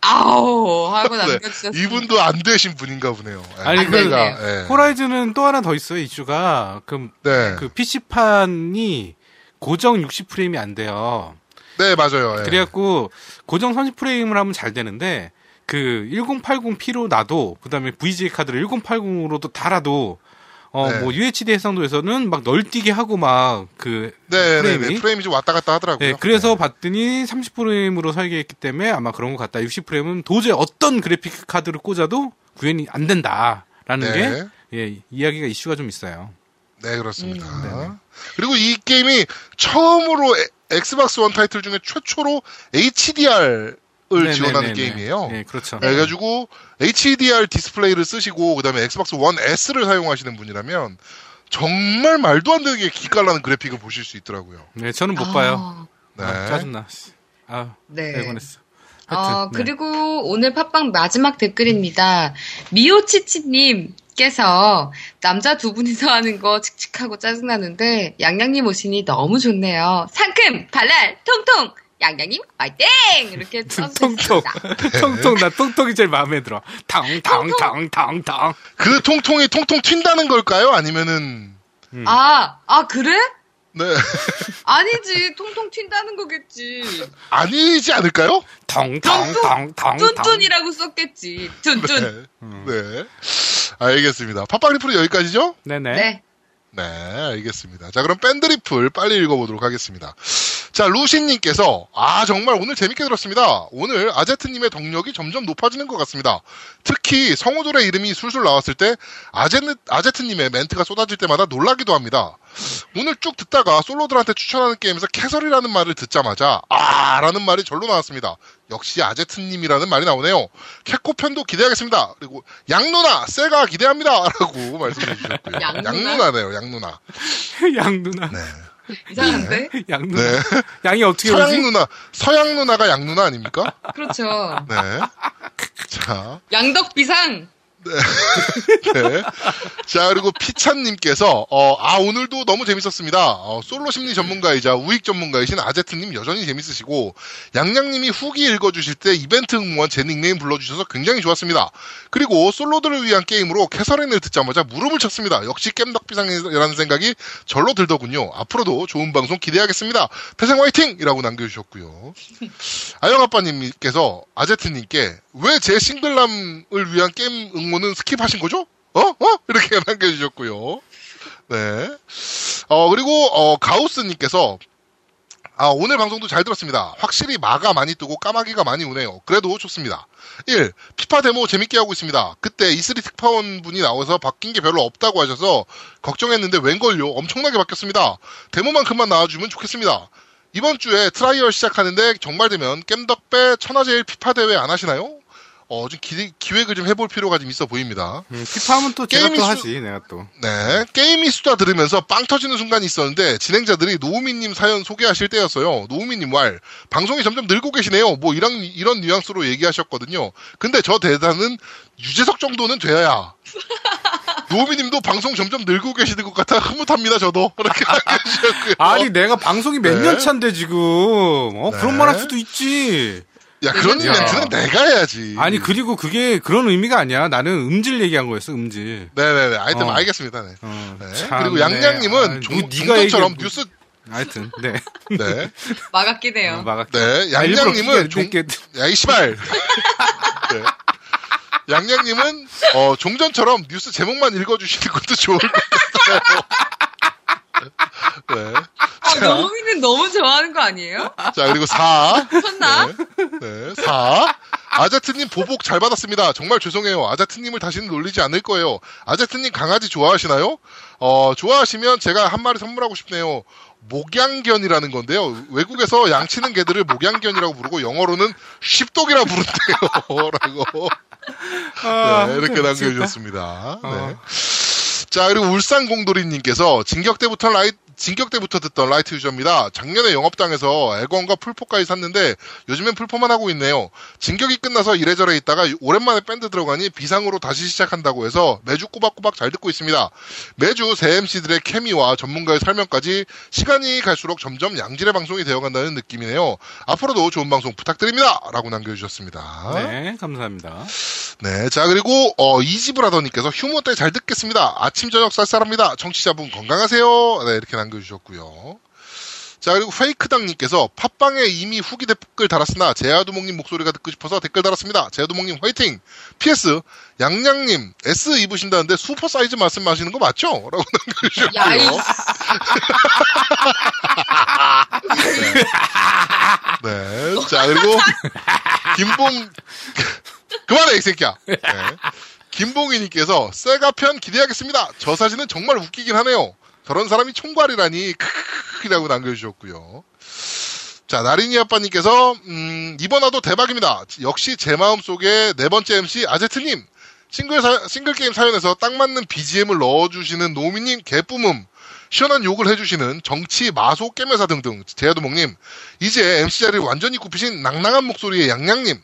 아오 하고 네. 남겨주셨습니다. 이분도 안 되신 분인가 보네요. 네. 아니, 안 그, 되네요. 네. 호라이즌은 또 하나 더 있어요, 이슈가. 그, 네. 그 PC판이 고정 60 프레임이 안 돼요. 네, 맞아요. 네. 그래갖고 고정 30 프레임을 하면 잘 되는데 그 1080p로 놔도 그다음에 VGA 카드를 1080으로도 달아도 어 네. 뭐 UHD 해상도에서는 막 널뛰게 하고 막그 네, 네, 프레임이? 네. 프레임이 좀 왔다 갔다 하더라고요. 네, 그래서 네. 봤더니 30프레임으로 설계했기 때문에 아마 그런 것 같다. 60프레임은 도저히 어떤 그래픽 카드를 꽂아도 구현이 안 된다라는 네. 게 예, 이야기가 이슈가 좀 있어요. 네, 그렇습니다. 음, 그리고 이 게임이 처음으로 에- 엑스박스 원 타이틀 중에 최초로 HDR 네네네네. 지원하는 게임이에요. 네, 그렇죠. 네, 그래가지고 HDR 디스플레이를 쓰시고 그다음에 엑스박스 원 S를 사용하시는 분이라면 정말 말도 안 되게 기깔나는 그래픽을 보실 수 있더라고요. 네, 저는 못 아, 네. 봐요. 아, 짜증나. 씨. 아, 네. 하여튼, 어, 네. 그리고 오늘 팟빵 마지막 댓글입니다. 미오치치님 께서 남자 두 분이서 하는 거 칙칙하고 짜증나는데 양양님 오시니 너무 좋네요. 상큼, 발랄, 통통! 양양님 화이팅! 이렇게 *laughs* 통통. 통통, 나 통통이 제일 마음에 들어. 탕, 탕, 탕, 탕, 탕. 그 통통이 통통 튄다는 걸까요? 아니면은 아, 아, 그래? 네 *laughs* 아니지. 통통 튄다는 거겠지. 아니지 않을까요? 탕, 탕, 탕, 탕. 뚠뚠이라고 썼겠지. 뚠뚠. 네. 네. 알겠습니다. 팟빵 리플은 여기까지죠? 네네. 네. 네, 알겠습니다. 자, 그럼 밴드리플 빨리 읽어보도록 하겠습니다. 자, 루시님께서, 아, 정말 오늘 재밌게 들었습니다. 오늘 아제트님의 덕력이 점점 높아지는 것 같습니다. 특히 성우들의 이름이 술술 나왔을 때, 아제트, 아제트님의 멘트가 쏟아질 때마다 놀라기도 합니다. 오늘 쭉 듣다가 솔로들한테 추천하는 게임에서 캐설이라는 말을 듣자마자, 아, 라는 말이 절로 나왔습니다. 역시 아제트님이라는 말이 나오네요. 캐코 편도 기대하겠습니다. 그리고 양누나, 세가 기대합니다. *laughs* 라고 말씀해 주셨고요. 양누나? 양누나네요, 양누나. *laughs* 양 누나. 네. 이상한데? 양 누나. 네. 양이 어떻게 서양 오지? 누나, 서양 누나가 양 누나 아닙니까? 그렇죠. 네. 자, 양덕 비상. *laughs* 네. 자, 그리고 피찬님께서, 어, 아, 오늘도 너무 재밌었습니다. 어, 솔로 심리 전문가이자 우익 전문가이신 아제트님 여전히 재밌으시고, 양양님이 후기 읽어주실 때 이벤트 응모한 제 닉네임 불러주셔서 굉장히 좋았습니다. 그리고 솔로들을 위한 게임으로 캐서린을 듣자마자 무릎을 쳤습니다. 역시 겜덕비상이라는 생각이 절로 들더군요. 앞으로도 좋은 방송 기대하겠습니다. 태생 화이팅! 이라고 남겨주셨고요. 아영아빠님께서 아제트님께 왜 제 싱글남을 위한 게임 응모 는 skip하신 거죠? 어? 어? 이렇게 *laughs* 남겨주셨고요. 네. 어, 그리고, 어, 가우스님께서 아, 오늘 방송도 잘 들었습니다. 확실히 마가 많이 뜨고 까마귀가 많이 오네요. 그래도 좋습니다. 1. 피파 데모 재밌게 하고 있습니다. 그때 E3 특파원 분이 나와서 바뀐 게 별로 없다고 하셔서 걱정했는데 웬걸요? 엄청나게 바뀌었습니다. 데모만큼만 나와주면 좋겠습니다. 이번 주에 trial 시작하는데 정말 되면 겜덕배 천하제일 피파 대회 안 하시나요? 어, 좀 기, 기획을 좀 해볼 필요가 좀 있어 보입니다. 음, 피파하면 또 제가 게임이 또 수- 하지, 내가 또. 네. 게임이 수다 들으면서 빵 터지는 순간이 있었는데, 진행자들이 노우미님 사연 소개하실 때였어요. 노우미님 말. 방송이 점점 늘고 계시네요. 뭐, 이런, 이런 뉘앙스로 얘기하셨거든요. 근데 저 대사는 유재석 정도는 돼야. *laughs* 노우미님도 방송 점점 늘고 계시는 것 같아 흐뭇합니다, 저도. *laughs* 남겨주셨고요. 아니, 내가 방송이 몇 네. 년 차인데, 지금. 어, 네. 그런 말 할 수도 있지. 야, 그런 야. 이벤트는 내가 해야지. 아니, 그리고 그게 그런 의미가 아니야. 나는 음질 얘기한 거였어, 음질. 네네네. 하여튼 어. 알겠습니다. 네. 어, 네. 참, 그리고 네. 양양님은 아이, 종, 뭐 네가 종전처럼 얘기해, 뉴스, 하여튼, 네. *laughs* 네. *laughs* 막았기네요. 어. 네. 아, 일부러 양양님은 종, 끼게. 야, 이 씨발. *laughs* 네. 양양님은, 어, 종전처럼 뉴스 제목만 읽어주시는 것도 좋을 것 같아요. *laughs* 네. 아, 노우미는 너무 좋아하는 거 아니에요? 자, 그리고 4. 쳤나? 네. 4. 아자트님 보복 잘 받았습니다. 정말 죄송해요. 아자트님을 다시는 놀리지 않을 거예요. 아자트님 강아지 좋아하시나요? 어, 좋아하시면 제가 한 마리 선물하고 싶네요. 목양견이라는 건데요. 외국에서 양치는 개들을 목양견이라고 부르고 영어로는 쉽독이라 부른대요. *laughs* 라고. 아, 네, 이렇게. 남겨주셨습니다. 네. 어. 자, 그리고 울산 공돌이님께서 진격 때부터 라이, 진격 때부터 듣던 light user입니다. 작년에 영업당에서 에건과 풀포까지 샀는데 요즘엔 풀포만 하고 있네요. 진격이 끝나서 이래저래 있다가 오랜만에 밴드 들어가니 비상으로 다시 시작한다고 해서 매주 꼬박꼬박 잘 듣고 있습니다. 매주 새 MC들의 케미와 전문가의 설명까지 시간이 갈수록 점점 양질의 방송이 되어간다는 느낌이네요. 앞으로도 좋은 방송 부탁드립니다. 라고 남겨주셨습니다. 네, 감사합니다. 네, 자 그리고 어, 이지브라더님께서 휴무 때 잘 듣겠습니다. 아침 저녁 쌀쌀합니다. 청취자분 건강하세요. 네, 이렇게 남 겨주셨고요. 자 그리고 페이크당님께서 팟빵에 이미 후기 댓글 달았으나 제아두목님 목소리가 듣고 싶어서 댓글 달았습니다. 제아두목님 화이팅. PS 양양님 S 입으신다는데 슈퍼 사이즈 말씀하시는 거 맞죠? 라고 *laughs* 남겨주셨고요. *laughs* 네. 자, 그리고, 김봉, *laughs* 그만해, 이 새끼야. 네. 김봉희님께서, 세가 편 기대하겠습니다. 저 사진은 정말 웃기긴 하네요. 저런 사람이 총괄이라니, 크크크이라고 남겨주셨고요. 자, 나린이 아빠님께서, 음, 이번 화도 대박입니다. 역시 제 마음 속에 네 번째 MC 아제트님. 싱글 사- 싱글 게임 사연에서 딱 맞는 BGM을 넣어주시는 노미님 개뿜음. 시원한 욕을 해주시는 정치, 마소, 깨매사 등등. 제야도목님. 이제 MC 자리를 완전히 굽히신 낭낭한 목소리의 양양님.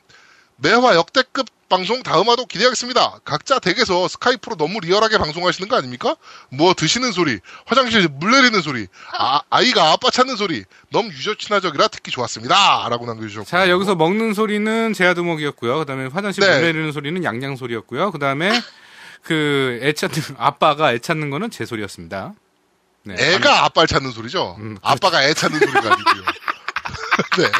매화 역대급 방송 다음화도 기대하겠습니다. 각자 댁에서 스카이프로 너무 리얼하게 방송하시는 거 아닙니까? 뭐 드시는 소리, 화장실에서 물 내리는 소리, 아, 아이가 아빠 찾는 소리, 너무 유저 친화적이라 듣기 좋았습니다. 라고 남겨주셨고. 자, 여기서 먹는 소리는 제아두목이었고요. 그 다음에 화장실 네. 물 내리는 소리는 양양 소리였고요. 그 다음에 그 애 찾는, 아빠가 애 찾는 거는 제 소리였습니다. 네. 애가 아빠를 찾는 소리죠? 음, 그렇죠. 아빠가 애 찾는 소리가 아니고요. *laughs* 네.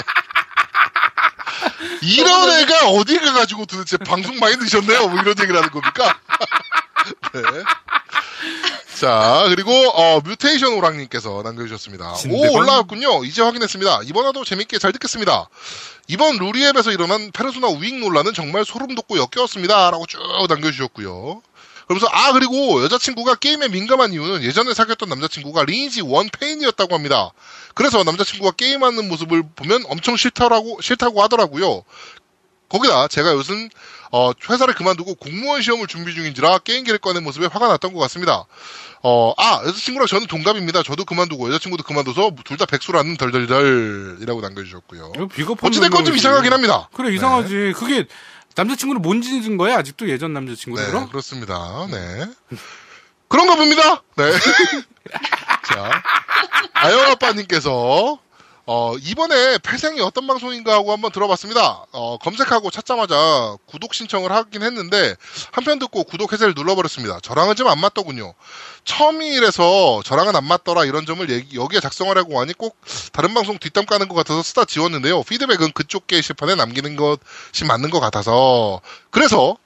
이런 애가 어디 가가지고 도대체 방송 많이 드셨네요? 뭐 이런 얘기를 하는 겁니까? *laughs* 네. 자, 그리고, 어, 뮤테이션 오랑님께서 남겨주셨습니다. 진대건? 오, 올라왔군요. 이제 확인했습니다. 이번 화도 재밌게 잘 듣겠습니다. 이번 루리앱에서 일어난 페르소나 우익 논란은 정말 소름 돋고 역겨웠습니다. 라고 쭉 남겨주셨고요. 그러면서, 아, 그리고 여자친구가 게임에 민감한 이유는 예전에 사귀었던 남자친구가 리니지 원 페인이었다고 합니다. 그래서 남자친구가 게임하는 모습을 보면 엄청 싫다라고, 싫다고 하더라고요. 거기다 제가 요즘 어, 회사를 그만두고 공무원 시험을 준비 중인지라 게임기를 꺼낸 모습에 화가 났던 것 같습니다. 어, 아, 여자친구랑 저는 동갑입니다. 저도 그만두고 여자친구도 그만둬서 둘 다 백수라는 덜덜덜이라고 남겨주셨고요. 비겁한 어찌됐건 좀. 이상하긴 합니다. 그래, 이상하지. 그게 남자친구를 못 짓는 거야? 아직도 예전 네, 남자친구들은? 그렇습니다. 네. 그런가 봅니다. 네. *laughs* 자, 아영 아빠님께서 어, 이번에 폐생이 어떤 방송인가 하고 한번 들어봤습니다. 어, 검색하고 찾자마자 구독 신청을 하긴 했는데 한편 듣고 구독 해제를 눌러버렸습니다. 저랑은 좀 안 맞더군요. 처음이라서 저랑은 안 맞더라 이런 점을 얘기- 여기에 작성하려고 하니 꼭 다른 방송 뒷담 까는 것 같아서 쓰다 지웠는데요. 피드백은 그쪽 게시판에 남기는 것이 맞는 것 같아서 그래서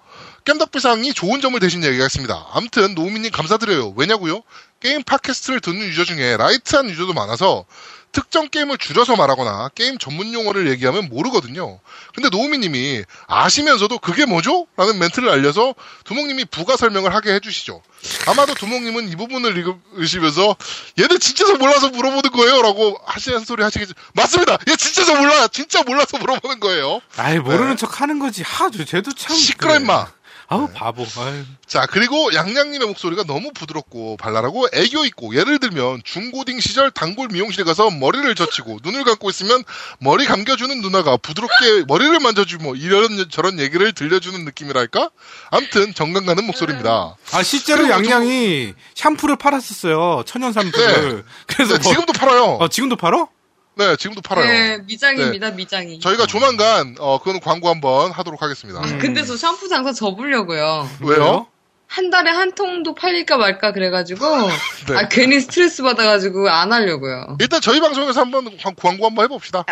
겜덕비상이 좋은 점을 대신 얘기하겠습니다. 암튼 노우미님 감사드려요. 왜냐고요? 게임 팟캐스트를 듣는 user 중에 light한 user도 많아서 특정 게임을 줄여서 말하거나 게임 전문 용어를 얘기하면 모르거든요. 근데 노우미님이 아시면서도 그게 뭐죠? 라는 멘트를 날려서 두목님이 부가 설명을 하게 해주시죠. 아마도 두목님은 이 부분을 읽으시면서 얘는 진짜서 몰라서 물어보는 거예요. 라고 하시는 소리 하시겠죠. 맞습니다! 얘 진짜서 몰라! 진짜 몰라서 물어보는 거예요. 아이, 모르는 네. 척 하는 거지. 하, 저- 쟤도 참. 시끄러. 임마! 아우, 바보. 아유. 자, 그리고 양양님의 목소리가 너무 부드럽고 발랄하고 애교 있고 예를 들면 중고딩 시절 단골 미용실에 가서 머리를 젖히고 눈을 감고 있으면 머리 감겨주는 누나가 부드럽게 머리를 만져주고 뭐 이런 저런 얘기를 들려주는 느낌이랄까? 암튼 정감 가는 목소리입니다. 아, 실제로 양양이 샴푸를 팔았었어요. 천연 샴푸를. 그래서 네, 뭐- 지금도 팔아요. 어, 지금도 팔어? 네, 지금도 팔아요. 네, 미장입니다, 미장이. 저희가 조만간 어 그건 광고 한번 하도록 하겠습니다. 음. 근데 저 샴푸 장사 접으려고요. 왜요? 한 달에 한 통도 팔릴까 말까 그래가지고 *laughs* 네. 아 괜히 스트레스 받아가지고 안 하려고요. 일단 저희 방송에서 한번 광- 광고 한번 해봅시다.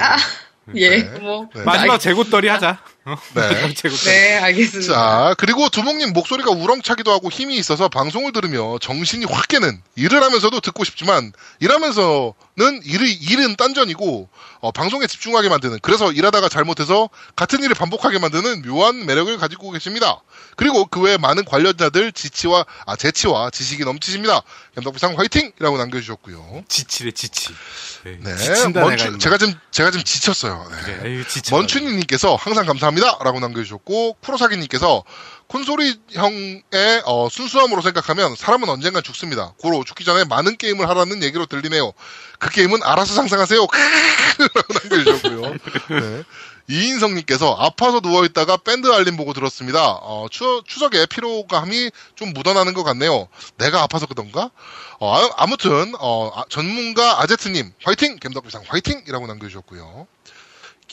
예, 네. 뭐. 네. 마지막 재고떨이 하자. 어? 네. *laughs* 네, 알겠습니다. 자, 그리고 두목님 목소리가 우렁차기도 하고 힘이 있어서 방송을 들으며 정신이 확 깨는 일을 하면서도 듣고 싶지만 일하면서는 일이, 일은 딴전이고 어, 방송에 집중하게 만드는 그래서 일하다가 잘못해서 같은 일을 반복하게 만드는 묘한 매력을 가지고 계십니다. 그리고 그 외에 많은 관련자들 지치와 아, 재치와 지식이 넘치십니다. 염덕비상 화이팅이라고 남겨주셨고요. 지치래, 지치. 네. 네, 지친다, 먼추, 내가. 임마. 제가 좀 제가 좀 지쳤어요. 네. 그래, 아유, 지쳐. 먼춘이님께서 항상 감사합니다. 라고 남겨주셨고, 쿠로사기님께서 콘솔이 형의 어, 순수함으로 생각하면 사람은 언젠간 죽습니다. 고로 죽기 전에 많은 게임을 하라는 얘기로 들리네요. 그 게임은 알아서 상상하세요. *laughs* 라고 남겨주셨고요. 네. 이인성님께서 아파서 누워있다가 밴드 알림 보고 들었습니다. 어, 추, 추석에 피로감이 좀 묻어나는 것 같네요. 내가 아파서 그던가? 어, 아, 무튼 어, 전문가 아제트님 화이팅! 겜덕비상 화이팅! 이라고 남겨주셨고요.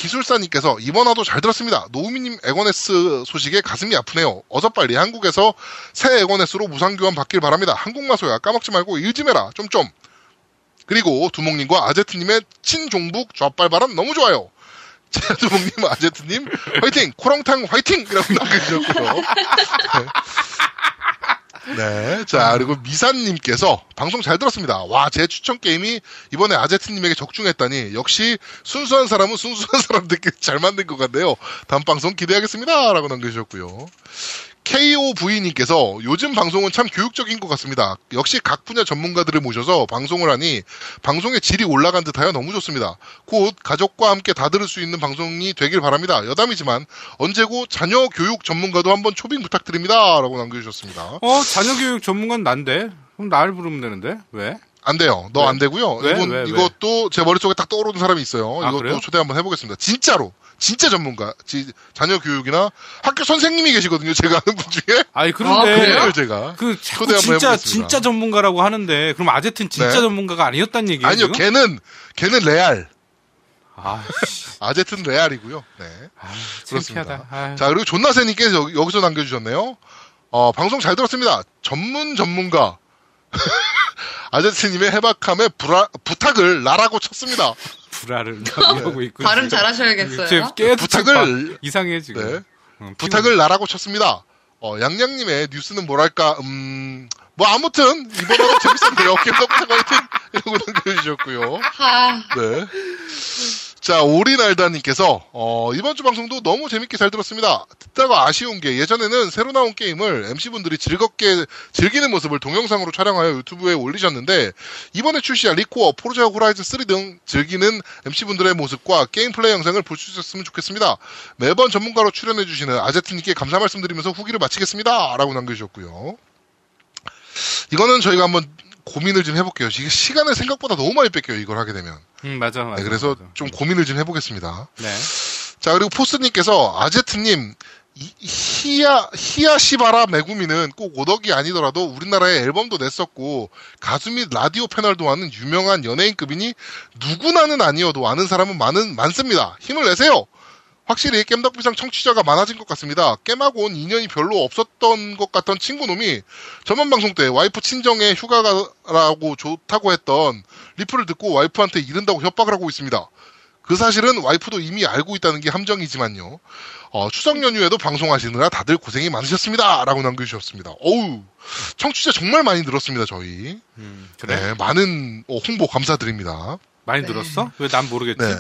기술사님께서 이번 화도 잘 들었습니다. 노우미님 에고네스 소식에 가슴이 아프네요. 어서 빨리 한국에서 새 에고네스로 무상교환 받길 바랍니다. 한국마소야 까먹지 말고 일 좀 해라. 좀좀. 그리고 두목님과 아제트님의 친종북 좌빨바람 너무 좋아요. *laughs* 자, 두목님, 아제트님 화이팅! 코렁탕 화이팅! 이라고 남겨주셨고요. *laughs* 네. 네. 자, 그리고 미사님께서 방송 잘 들었습니다. 와, 제 추천 게임이 이번에 아제트님에게 적중했다니 역시 순수한 사람은 순수한 사람들끼리 잘 만든 것 같네요. 다음 방송 기대하겠습니다. 라고 남겨주셨고요. KOV님께서 요즘 방송은 참 교육적인 것 같습니다. 역시 각 분야 전문가들을 모셔서 방송을 하니 방송의 질이 올라간 듯하여 너무 좋습니다. 곧 가족과 함께 다 들을 수 있는 방송이 되길 바랍니다. 여담이지만 언제고 자녀 교육 전문가도 한번 초빙 부탁드립니다. 라고 남겨주셨습니다. 어, 자녀 교육 전문가는 난데? 그럼 나를 부르면 되는데? 왜? 안 돼요. 너 왜? 안 되고요. 왜? 이건, 왜? 왜? 이것도 제 머릿속에 딱 떠오르는 사람이 있어요. 아, 이것도 그래요? 초대 한번 해보겠습니다. 진짜로. 진짜 전문가. 지- 자녀 교육이나 학교 선생님이 계시거든요. 제가 아는 분 중에. 아니, 아, 그런데. 그래요? 그래요, 제가. 그, 자꾸 초대 한번 진짜, 해보겠습니다. 진짜 전문가라고 하는데, 그럼 아제트는 진짜 네. 전문가가 아니었단 얘기예요? 아니요, 지금? 걔는, 걔는 레알. 아, 씨. 아제트는 레알이고요. 네. 아, 그렇습니다. 창피하다. 아, 자, 그리고 존나세님께서 여기- 여기서 남겨주셨네요. 어, 방송 잘 들었습니다. 전문 전문가. *laughs* 아제트님의 해박함에 불아, 부탁을 나라고 쳤습니다. 불화를 *laughs* 하고 있고. 발음 잘하셔야겠어요. 지금 계속 부탁을- 바- 이상해, 지금. 네. 응, 부탁을 나라고 쳤습니다. 어, 양양님의 뉴스는 뭐랄까, 음, 뭐 아무튼 이번화도 재밌었네요. 겜덕부터 화이팅! 이러고 남겨주셨고요. 하, 네. 자, 오리날다님께서, 어, 이번 주 방송도 너무 재밌게 잘 들었습니다. 듣다가 아쉬운 게 예전에는 새로 나온 게임을 MC분들이 즐겁게 즐기는 모습을 동영상으로 촬영하여 유튜브에 올리셨는데, 이번에 출시한 리코어, 포르자 호라이즌 3 등 즐기는 MC분들의 모습과 게임 플레이 영상을 볼 수 있었으면 좋겠습니다. 매번 전문가로 출연해주시는 아제트님께 감사 말씀드리면서 후기를 마치겠습니다. 라고 남겨주셨고요. 이거는 저희가 한번 고민을 좀 해볼게요. 이게 시간을 생각보다 너무 많이 뺏겨요, 이걸 하게 되면. 응, 맞아, 맞아. 네, 그래서 맞아. 좀 고민을 좀 해보겠습니다. 네. 자, 그리고 포스님께서 아제트님, 이- 히야, 하야시바라 메구미는 꼭 오덕이 아니더라도 우리나라에 앨범도 냈었고, 가수 및 라디오 패널도 하는 유명한 연예인급이니 누구나는 아니어도 아는 사람은 많은, 많습니다. 힘을 내세요! 확실히 겜덕비상 청취자가 많아진 것 같습니다. 겜하고 온 인연이 별로 없었던 것 같던 친구놈이 저번 방송 때 와이프 친정에 휴가라고 좋다고 했던 리플을 듣고 와이프한테 이른다고 협박을 하고 있습니다. 그 사실은 와이프도 이미 알고 있다는 게 함정이지만요. 어, 추석 연휴에도 방송하시느라 다들 고생이 많으셨습니다. 라고 남겨주셨습니다. 어우, 청취자 정말 많이 늘었습니다, 저희. 음, 그래. 네, 많은 어, 홍보 감사드립니다. 많이 네. 들었어? 왜 난 모르겠지? 네.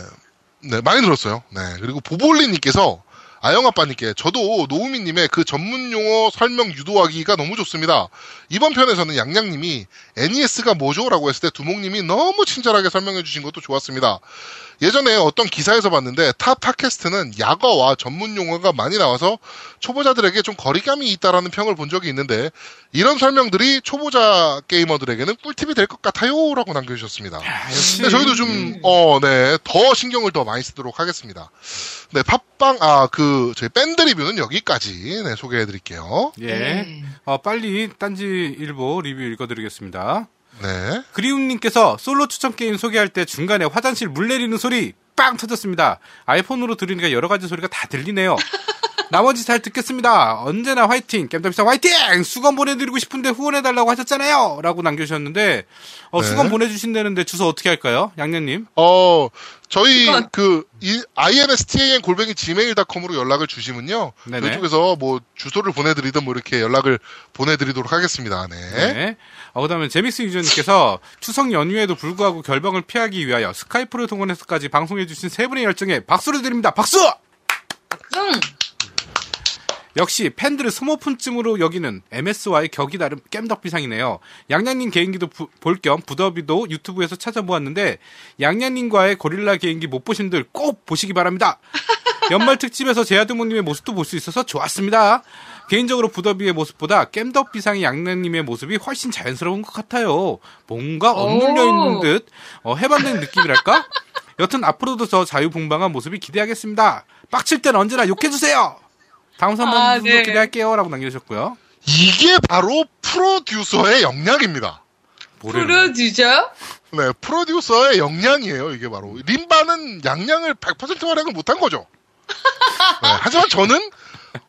네, 많이 들었어요. 네. 그리고 보볼리님께서 아영아빠님께 저도 노우미님의 그 전문 용어 설명 유도하기가 너무 좋습니다. 이번 편에서는 양양님이 NES가 뭐죠? 라고 했을 때 두목님이 너무 친절하게 설명해 주신 것도 좋았습니다. 예전에 어떤 기사에서 봤는데 타 팟캐스트는 약어와 전문 용어가 많이 나와서 초보자들에게 좀 거리감이 있다라는 평을 본 적이 있는데 이런 설명들이 초보자 게이머들에게는 꿀팁이 될 것 같아요. 라고 남겨주셨습니다. 아. 네, 저희도 좀, 어, 네, 더 신경을 더 많이 쓰도록 하겠습니다. 네, 팟빵, 아, 그, 저희 밴드 리뷰는 여기까지, 네, 소개해 드릴게요. 예. 네. 어, 빨리 딴지 일보 리뷰 읽어드리겠습니다. 네. 그리움님께서 솔로 추천 게임 소개할 때 중간에 화장실 물 내리는 소리 빵 터졌습니다. 아이폰으로 들으니까 여러 가지 소리가 다 들리네요. 나머지 잘 듣겠습니다. 언제나 화이팅! 겜더비상 화이팅! 수건 보내드리고 싶은데 후원해달라고 하셨잖아요! 라고 남겨주셨는데, 어, 네. 수건 보내주신다는데 주소 어떻게 할까요? 양념님? 어, 저희, 이건- 그, 이, instan 골뱅이 gmail.com으로 연락을 주시면요. 네네. 저희 쪽에서 뭐, 주소를 보내드리든 뭐, 이렇게 연락을 보내드리도록 하겠습니다. 네. 네. 어, 그 다음에 제믹스 유저님께서 추석 연휴에도 불구하고 결방을 피하기 위하여 스카이프를 동원해서까지 방송해주신 세 분의 열정에 박수를 드립니다. 박수! 좀 역시 팬들을 소모품쯤으로 여기는 MS와의 격이 다른 겜덕비상이네요. 양양님 개인기도 볼 겸 부더비도 유튜브에서 찾아보았는데 양양님과의 고릴라 개인기 못 보신 분들 꼭 보시기 바랍니다. *laughs* 연말 특집에서 제아드모님의 모습도 볼 수 있어서 좋았습니다. 개인적으로 부더비의 모습보다 겜덕비상의 양양님의 모습이 훨씬 자연스러운 것 같아요. 뭔가 억눌려 있는 오. 듯 어, 해방된 느낌이랄까? 여튼 앞으로도 저 자유분방한 모습이 기대하겠습니다. 빡칠 땐 언제나 욕해주세요. 다음 선방도 아, 네. 기대할게요. 라고 남겨주셨고요. 이게 바로 프로듀서의 역량입니다. 프로듀저? 네, 프로듀서의 역량이에요, 이게 바로. 림바는 양양을 100% 활약을 못한 거죠. *laughs* 네, 하지만 저는,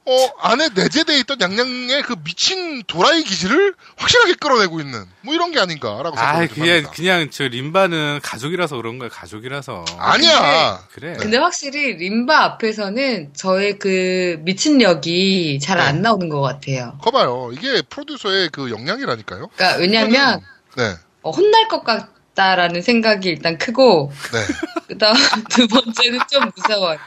어, 안에 내재되어 있던 양양의 그 미친 도라이 기질을 확실하게 끌어내고 있는, 뭐 이런 게 아닌가라고 아, 생각을 그냥, 합니다. 그냥 저 림바는 가족이라서 그런 거야. 가족이라서. 아니야. 그래. 근데 확실히 림바 앞에서는 저의 그 미친력이 잘안 네. 나오는 것 같아요. 거봐요. 이게 프로듀서의 그 역량이라니까요. 그러니까 왜냐면 네, 어, 혼날 것 같 다라는 생각이 일단 크고 네. 그다음 두 번째는 좀 무서워요.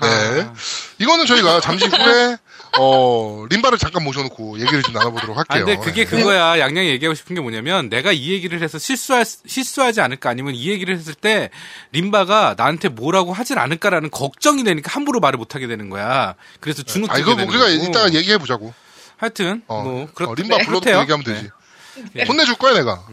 네. 아, 이거는 저희가 잠시 후에 어, 림바를 잠깐 모셔놓고 얘기를 좀 나눠보도록 아, 할게요. 근데 그게 네. 그거야. 양양이 얘기하고 싶은 게 뭐냐면 내가 이 얘기를 해서 실수할, 실수하지 않을까 아니면 이 얘기를 했을 때 림바가 나한테 뭐라고 하진 않을까라는 걱정이 되니까 함부로 말을 못하게 되는 거야. 그래서 주눅 아, 이거 뭐 우리가 거고. 이따가 얘기해보자고. 하여튼 어, 뭐 어, 그렇 림바 네, 그렇대요. 얘기하면 되지. 네. 혼내줄 거야, 내가.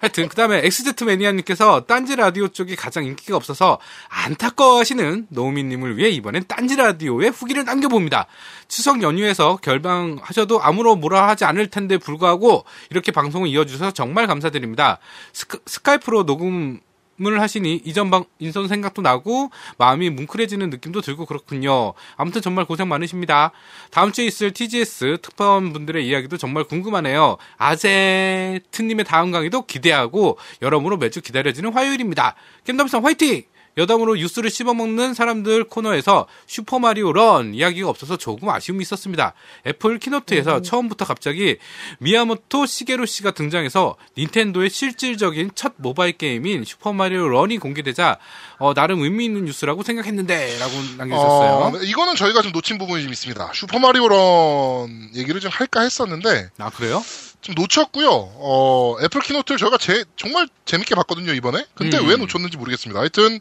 하여튼 그다음에 엑스제트 매니아님께서 딴지 라디오 쪽이 가장 인기가 없어서 안타까워하시는 노우미님을 위해 이번엔 딴지 라디오에 후기를 남겨봅니다. 추석 연휴에서 결방하셔도 아무런 뭐라 하지 않을 텐데 불구하고 이렇게 방송을 이어주셔서 정말 감사드립니다. 스카, 스카이프로 녹음 을 하시니 이전 방 인선 생각도 나고 마음이 뭉클해지는 느낌도 들고 그렇군요. 아무튼 정말 고생 많으십니다. 다음 주에 있을 TGS 특파원 분들의 이야기도 정말 궁금하네요. 아제트님의 다음 강의도 기대하고 여러모로 매주 기다려지는 화요일입니다. 겜덤상 화이팅! 여담으로 뉴스를 씹어먹는 사람들 코너에서 슈퍼마리오 런 이야기가 없어서 조금 아쉬움이 있었습니다. 애플 keynote에서 처음부터 갑자기 미야모토 시게루 씨가 등장해서 닌텐도의 실질적인 첫 모바일 게임인 슈퍼마리오 런이 공개되자 어, 나름 의미 있는 뉴스라고 생각했는데 라고 남겨주셨어요. 어, 이거는 저희가 좀 놓친 부분이 좀 있습니다. 슈퍼마리오 런 얘기를 좀 할까 했었는데, 아 그래요? 좀 놓쳤고요. 어, 애플 keynote를 저희가 제, 정말 재밌게 봤거든요, 이번에. 근데 음. 왜 놓쳤는지 모르겠습니다. 하여튼,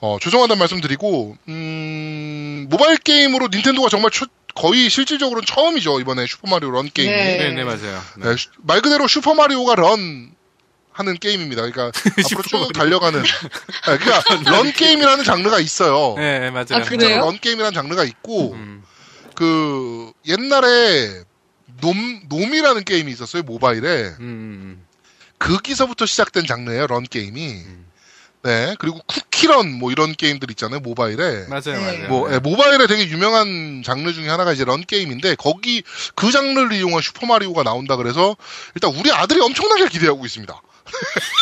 어, 죄송하다는 말씀 드리고, 음, 모바일 게임으로 닌텐도가 정말 초- 거의 실질적으로는 처음이죠, 이번에 슈퍼마리오 런 게임이. 네. 네, 네 맞아요. 네. 네, 슈- 말 그대로 슈퍼마리오가 런 하는 게임입니다. 그러니까 *laughs* 앞으로 쭉. 달려가는. 네, 그러니까 *laughs* 런 게임이라는 장르가 있어요. 네, 네, 맞아요. 아, 런 게임이라는 장르가 있고 음, 그 옛날에 놈 놈이라는 게임이 있었어요 모바일에 음, 음, 거기서부터 시작된 장르예요 run 게임이. 음. 네 그리고 쿠키런 뭐 이런 게임들 있잖아요 모바일에. 맞아요, 네. 맞아요. 뭐 예, 모바일에 되게 유명한 장르 중에 하나가 이제 run 게임인데 거기 그 장르를 이용한 슈퍼 마리오가 나온다 그래서 일단 우리 아들이 엄청나게 기대하고 있습니다.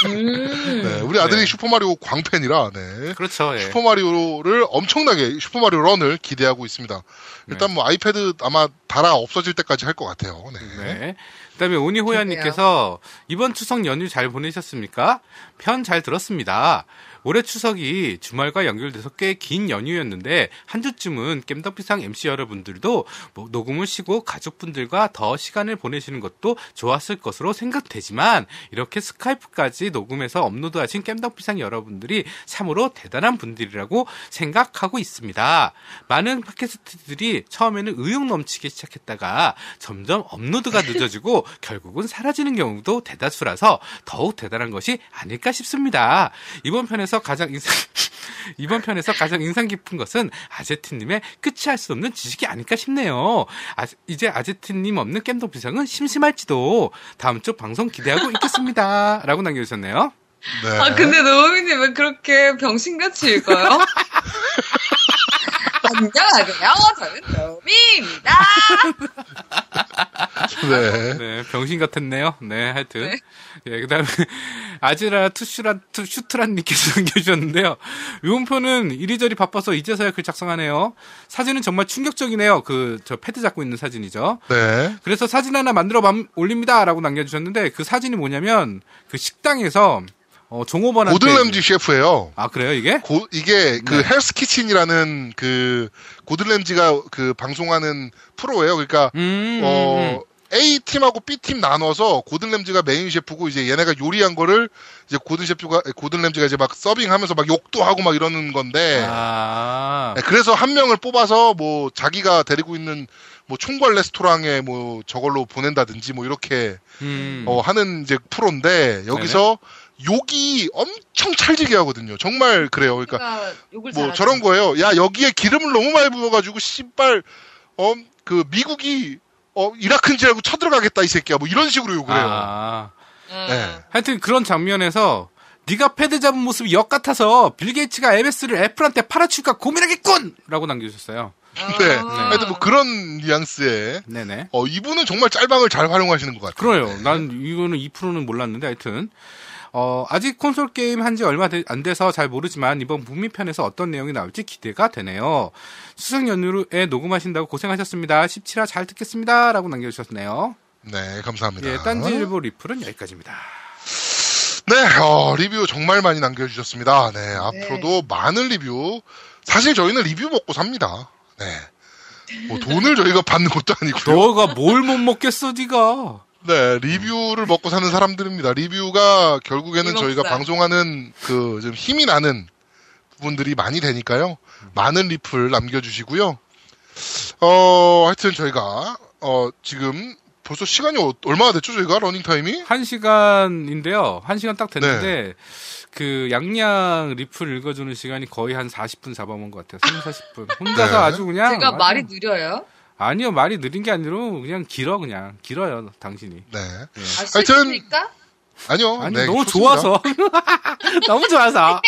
음. 네, 우리 아들이 네. 슈퍼 마리오 광팬이라 네. 그렇죠. 예. 슈퍼 마리오를 엄청나게 슈퍼 마리오 런을 기대하고 있습니다. 일단 뭐 아이패드 아마 달아 없어질 때까지 할 것 같아요. 네. 네. 그다음에 오니호야님께서 이번 추석 연휴 잘 보내셨습니까? 편 잘 들었습니다. 올해 추석이 주말과 연결돼서 꽤 긴 연휴였는데 한 주쯤은 겜덕비상 MC 여러분들도 뭐 녹음을 쉬고 가족분들과 더 시간을 보내시는 것도 좋았을 것으로 생각되지만 이렇게 스카이프까지 녹음해서 업로드하신 겜덕비상 여러분들이 참으로 대단한 분들이라고 생각하고 있습니다. 많은 팟캐스트들이 처음에는 의욕 넘치게 시작했다가 점점 업로드가 *laughs* 늦어지고 결국은 사라지는 경우도 대다수라서 더욱 대단한 것이 아닐까 싶습니다. 이번 편에서 가장 인상 *laughs* 이번 편에서 가장 인상 깊은 것은 아제트님의 끝이 할 수 없는 지식이 아닐까 싶네요. 아, 이제 아제트님 없는 겜덕 비상은 심심할지도 다음 주 방송 기대하고 있겠습니다. *laughs* 라고 남겨주셨네요. 네. 아, 근데 노우미님 왜 그렇게 병신같이 읽어요? 안녕하세요. 저는 노우미입니다. *laughs* 네. 네, 병신 같았네요. 네, 하여튼. 네. 예, 그 다음에, 아지라 투슈라, 투, 슈트란님께서 남겨주셨는데요. *laughs* 요음표는 이리저리 바빠서 이제서야 글 작성하네요. 사진은 정말 충격적이네요. 그, 저 패드 잡고 있는 사진이죠. 네. 그래서 사진 하나 만들어 맘- 올립니다. 라고 남겨주셨는데, 그 사진이 뭐냐면, 그 식당에서, 어, 종업원한테. 고든램지 셰프예요. 아, 그래요, 이게? 고, 이게 그 네. 헬스 키친이라는 그 고든램지가 그 방송하는 프로예요. 그러니까 음, 어 A 팀하고 B 팀 나눠서 고든 램지가 메인 셰프고 이제 얘네가 요리한 거를 이제 고든 셰프가 고든 램지가 이제 막 서빙하면서 막 욕도 하고 막 이러는 건데 아, 네, 그래서 한 명을 뽑아서 뭐 자기가 데리고 있는 뭐 총괄 레스토랑에 뭐 저걸로 보낸다든지 뭐 이렇게 음. 어, 하는 이제 프로인데 여기서 욕이 엄청 찰지게 하거든요. 정말 그래요. 그러니까 그러니까 뭐 잘하죠. 저런 거예요. 야 여기에 기름을 너무 많이 부어가지고 씨발 어그 미국이 어 이라크인 줄 알고 쳐들어가겠다 이 새끼야. 뭐 이런 식으로 욕을 해요. 아. 음. 네. 하여튼 그런 장면에서 네가 패드 잡은 모습이 역 같아서 빌 게이츠가 MS를 애플한테 팔아줄까 고민하겠군! 라고 남겨주셨어요. 네. 아. 하여튼 뭐 그런 뉘앙스의 네네. 어 이분은 정말 짤방을 잘 활용하시는 것 같아요. 그래요. 난 이거는 2%는 몰랐는데 하여튼. 어, 아직 콘솔 게임 한 지 얼마 되- 안 돼서 잘 모르지만 이번 북미 편에서 어떤 내용이 나올지 기대가 되네요. 수석 연휴에 녹음하신다고 고생하셨습니다. 17화 잘 듣겠습니다. 라고 남겨주셨네요. 네, 감사합니다. 예, 딴지일보 리플은 여기까지입니다. 네, 어, 리뷰 정말 많이 남겨주셨습니다. 네, 앞으로도 많은 리뷰. 사실 저희는 리뷰 먹고 삽니다. 네. 뭐 돈을 저희가 받는 것도 아니고요. 너가 뭘 못 먹겠어, 네가. 네, 리뷰를 먹고 사는 사람들입니다. 리뷰가 결국에는. 저희가 방송하는 그 좀 힘이 나는 부분들이 많이 되니까요. 많은 리플 남겨주시고요. 어, 하여튼 저희가, 어, 지금 벌써 시간이 어- 얼마나 됐죠, 저희가? 러닝타임이? 한 시간인데요. 한 시간 딱 됐는데 네. 그 양양 리플 읽어주는 시간이 거의 한 40분 잡아먹은 것 같아요. 3, 40분. 혼자서 네. 아주 그냥 제가 아주- 말이 느려요? 아니요 말이 느린 게 아니라 그냥 길어 그냥 길어요 당신이. 네. 예. 아, 하여튼-? 아니요. 아니 네, 너무 좋습니다. 좋아서 *laughs* 너무 좋아서.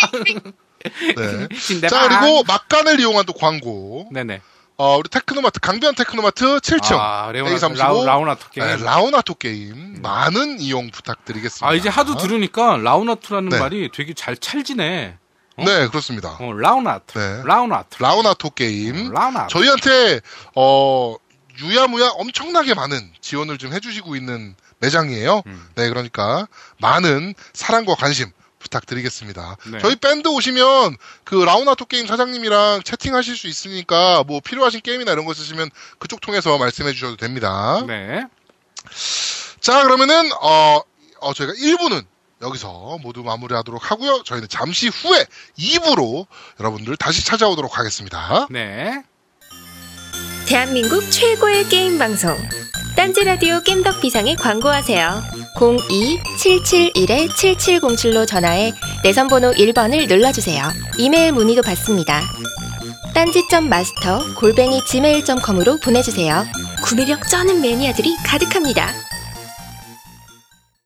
네. *laughs* 자, 그리고 막간을 이용한 또 광고. 네네. 어, 우리 테크노마트, 강변 테크노마트 7층. 아, 레오나 A35. 라우, 라우나토 게임. 네, 라우나토 게임. 많은 이용 부탁드리겠습니다. 아 이제 하도 들으니까 라우나토라는 네. 말이 되게 잘 찰지네. 어? 네, 그렇습니다. 어 라우나토. 네. 라우나토. 라우나토 게임. 라우나토. 저희한테 어 유야무야 엄청나게 많은 지원을 좀 해주시고 있는 매장이에요. 음. 네, 그러니까 많은 사랑과 관심 부탁드리겠습니다. 네. 저희 밴드 오시면 그 라우나토 게임 사장님이랑 채팅하실 수 있으니까 뭐 필요하신 게임이나 이런 거 있으시면 그쪽 통해서 말씀해 주셔도 됩니다. 네. 자, 그러면은 어, 어 저희가 1부는 여기서 모두 마무리하도록 하고요. 저희는 잠시 후에 2부로 여러분들 다시 찾아오도록 하겠습니다. 네. 대한민국 최고의 게임 방송 딴지 라디오 겜덕 비상에 광고하세요. 02-771-7707로 전화해 내선 번호 1번을 눌러 주세요. 이메일 문의도 받습니다. 딴지점 마스터 골뱅이 gmail.com으로 보내주세요. 구매력 쩌는 매니아들이 가득합니다.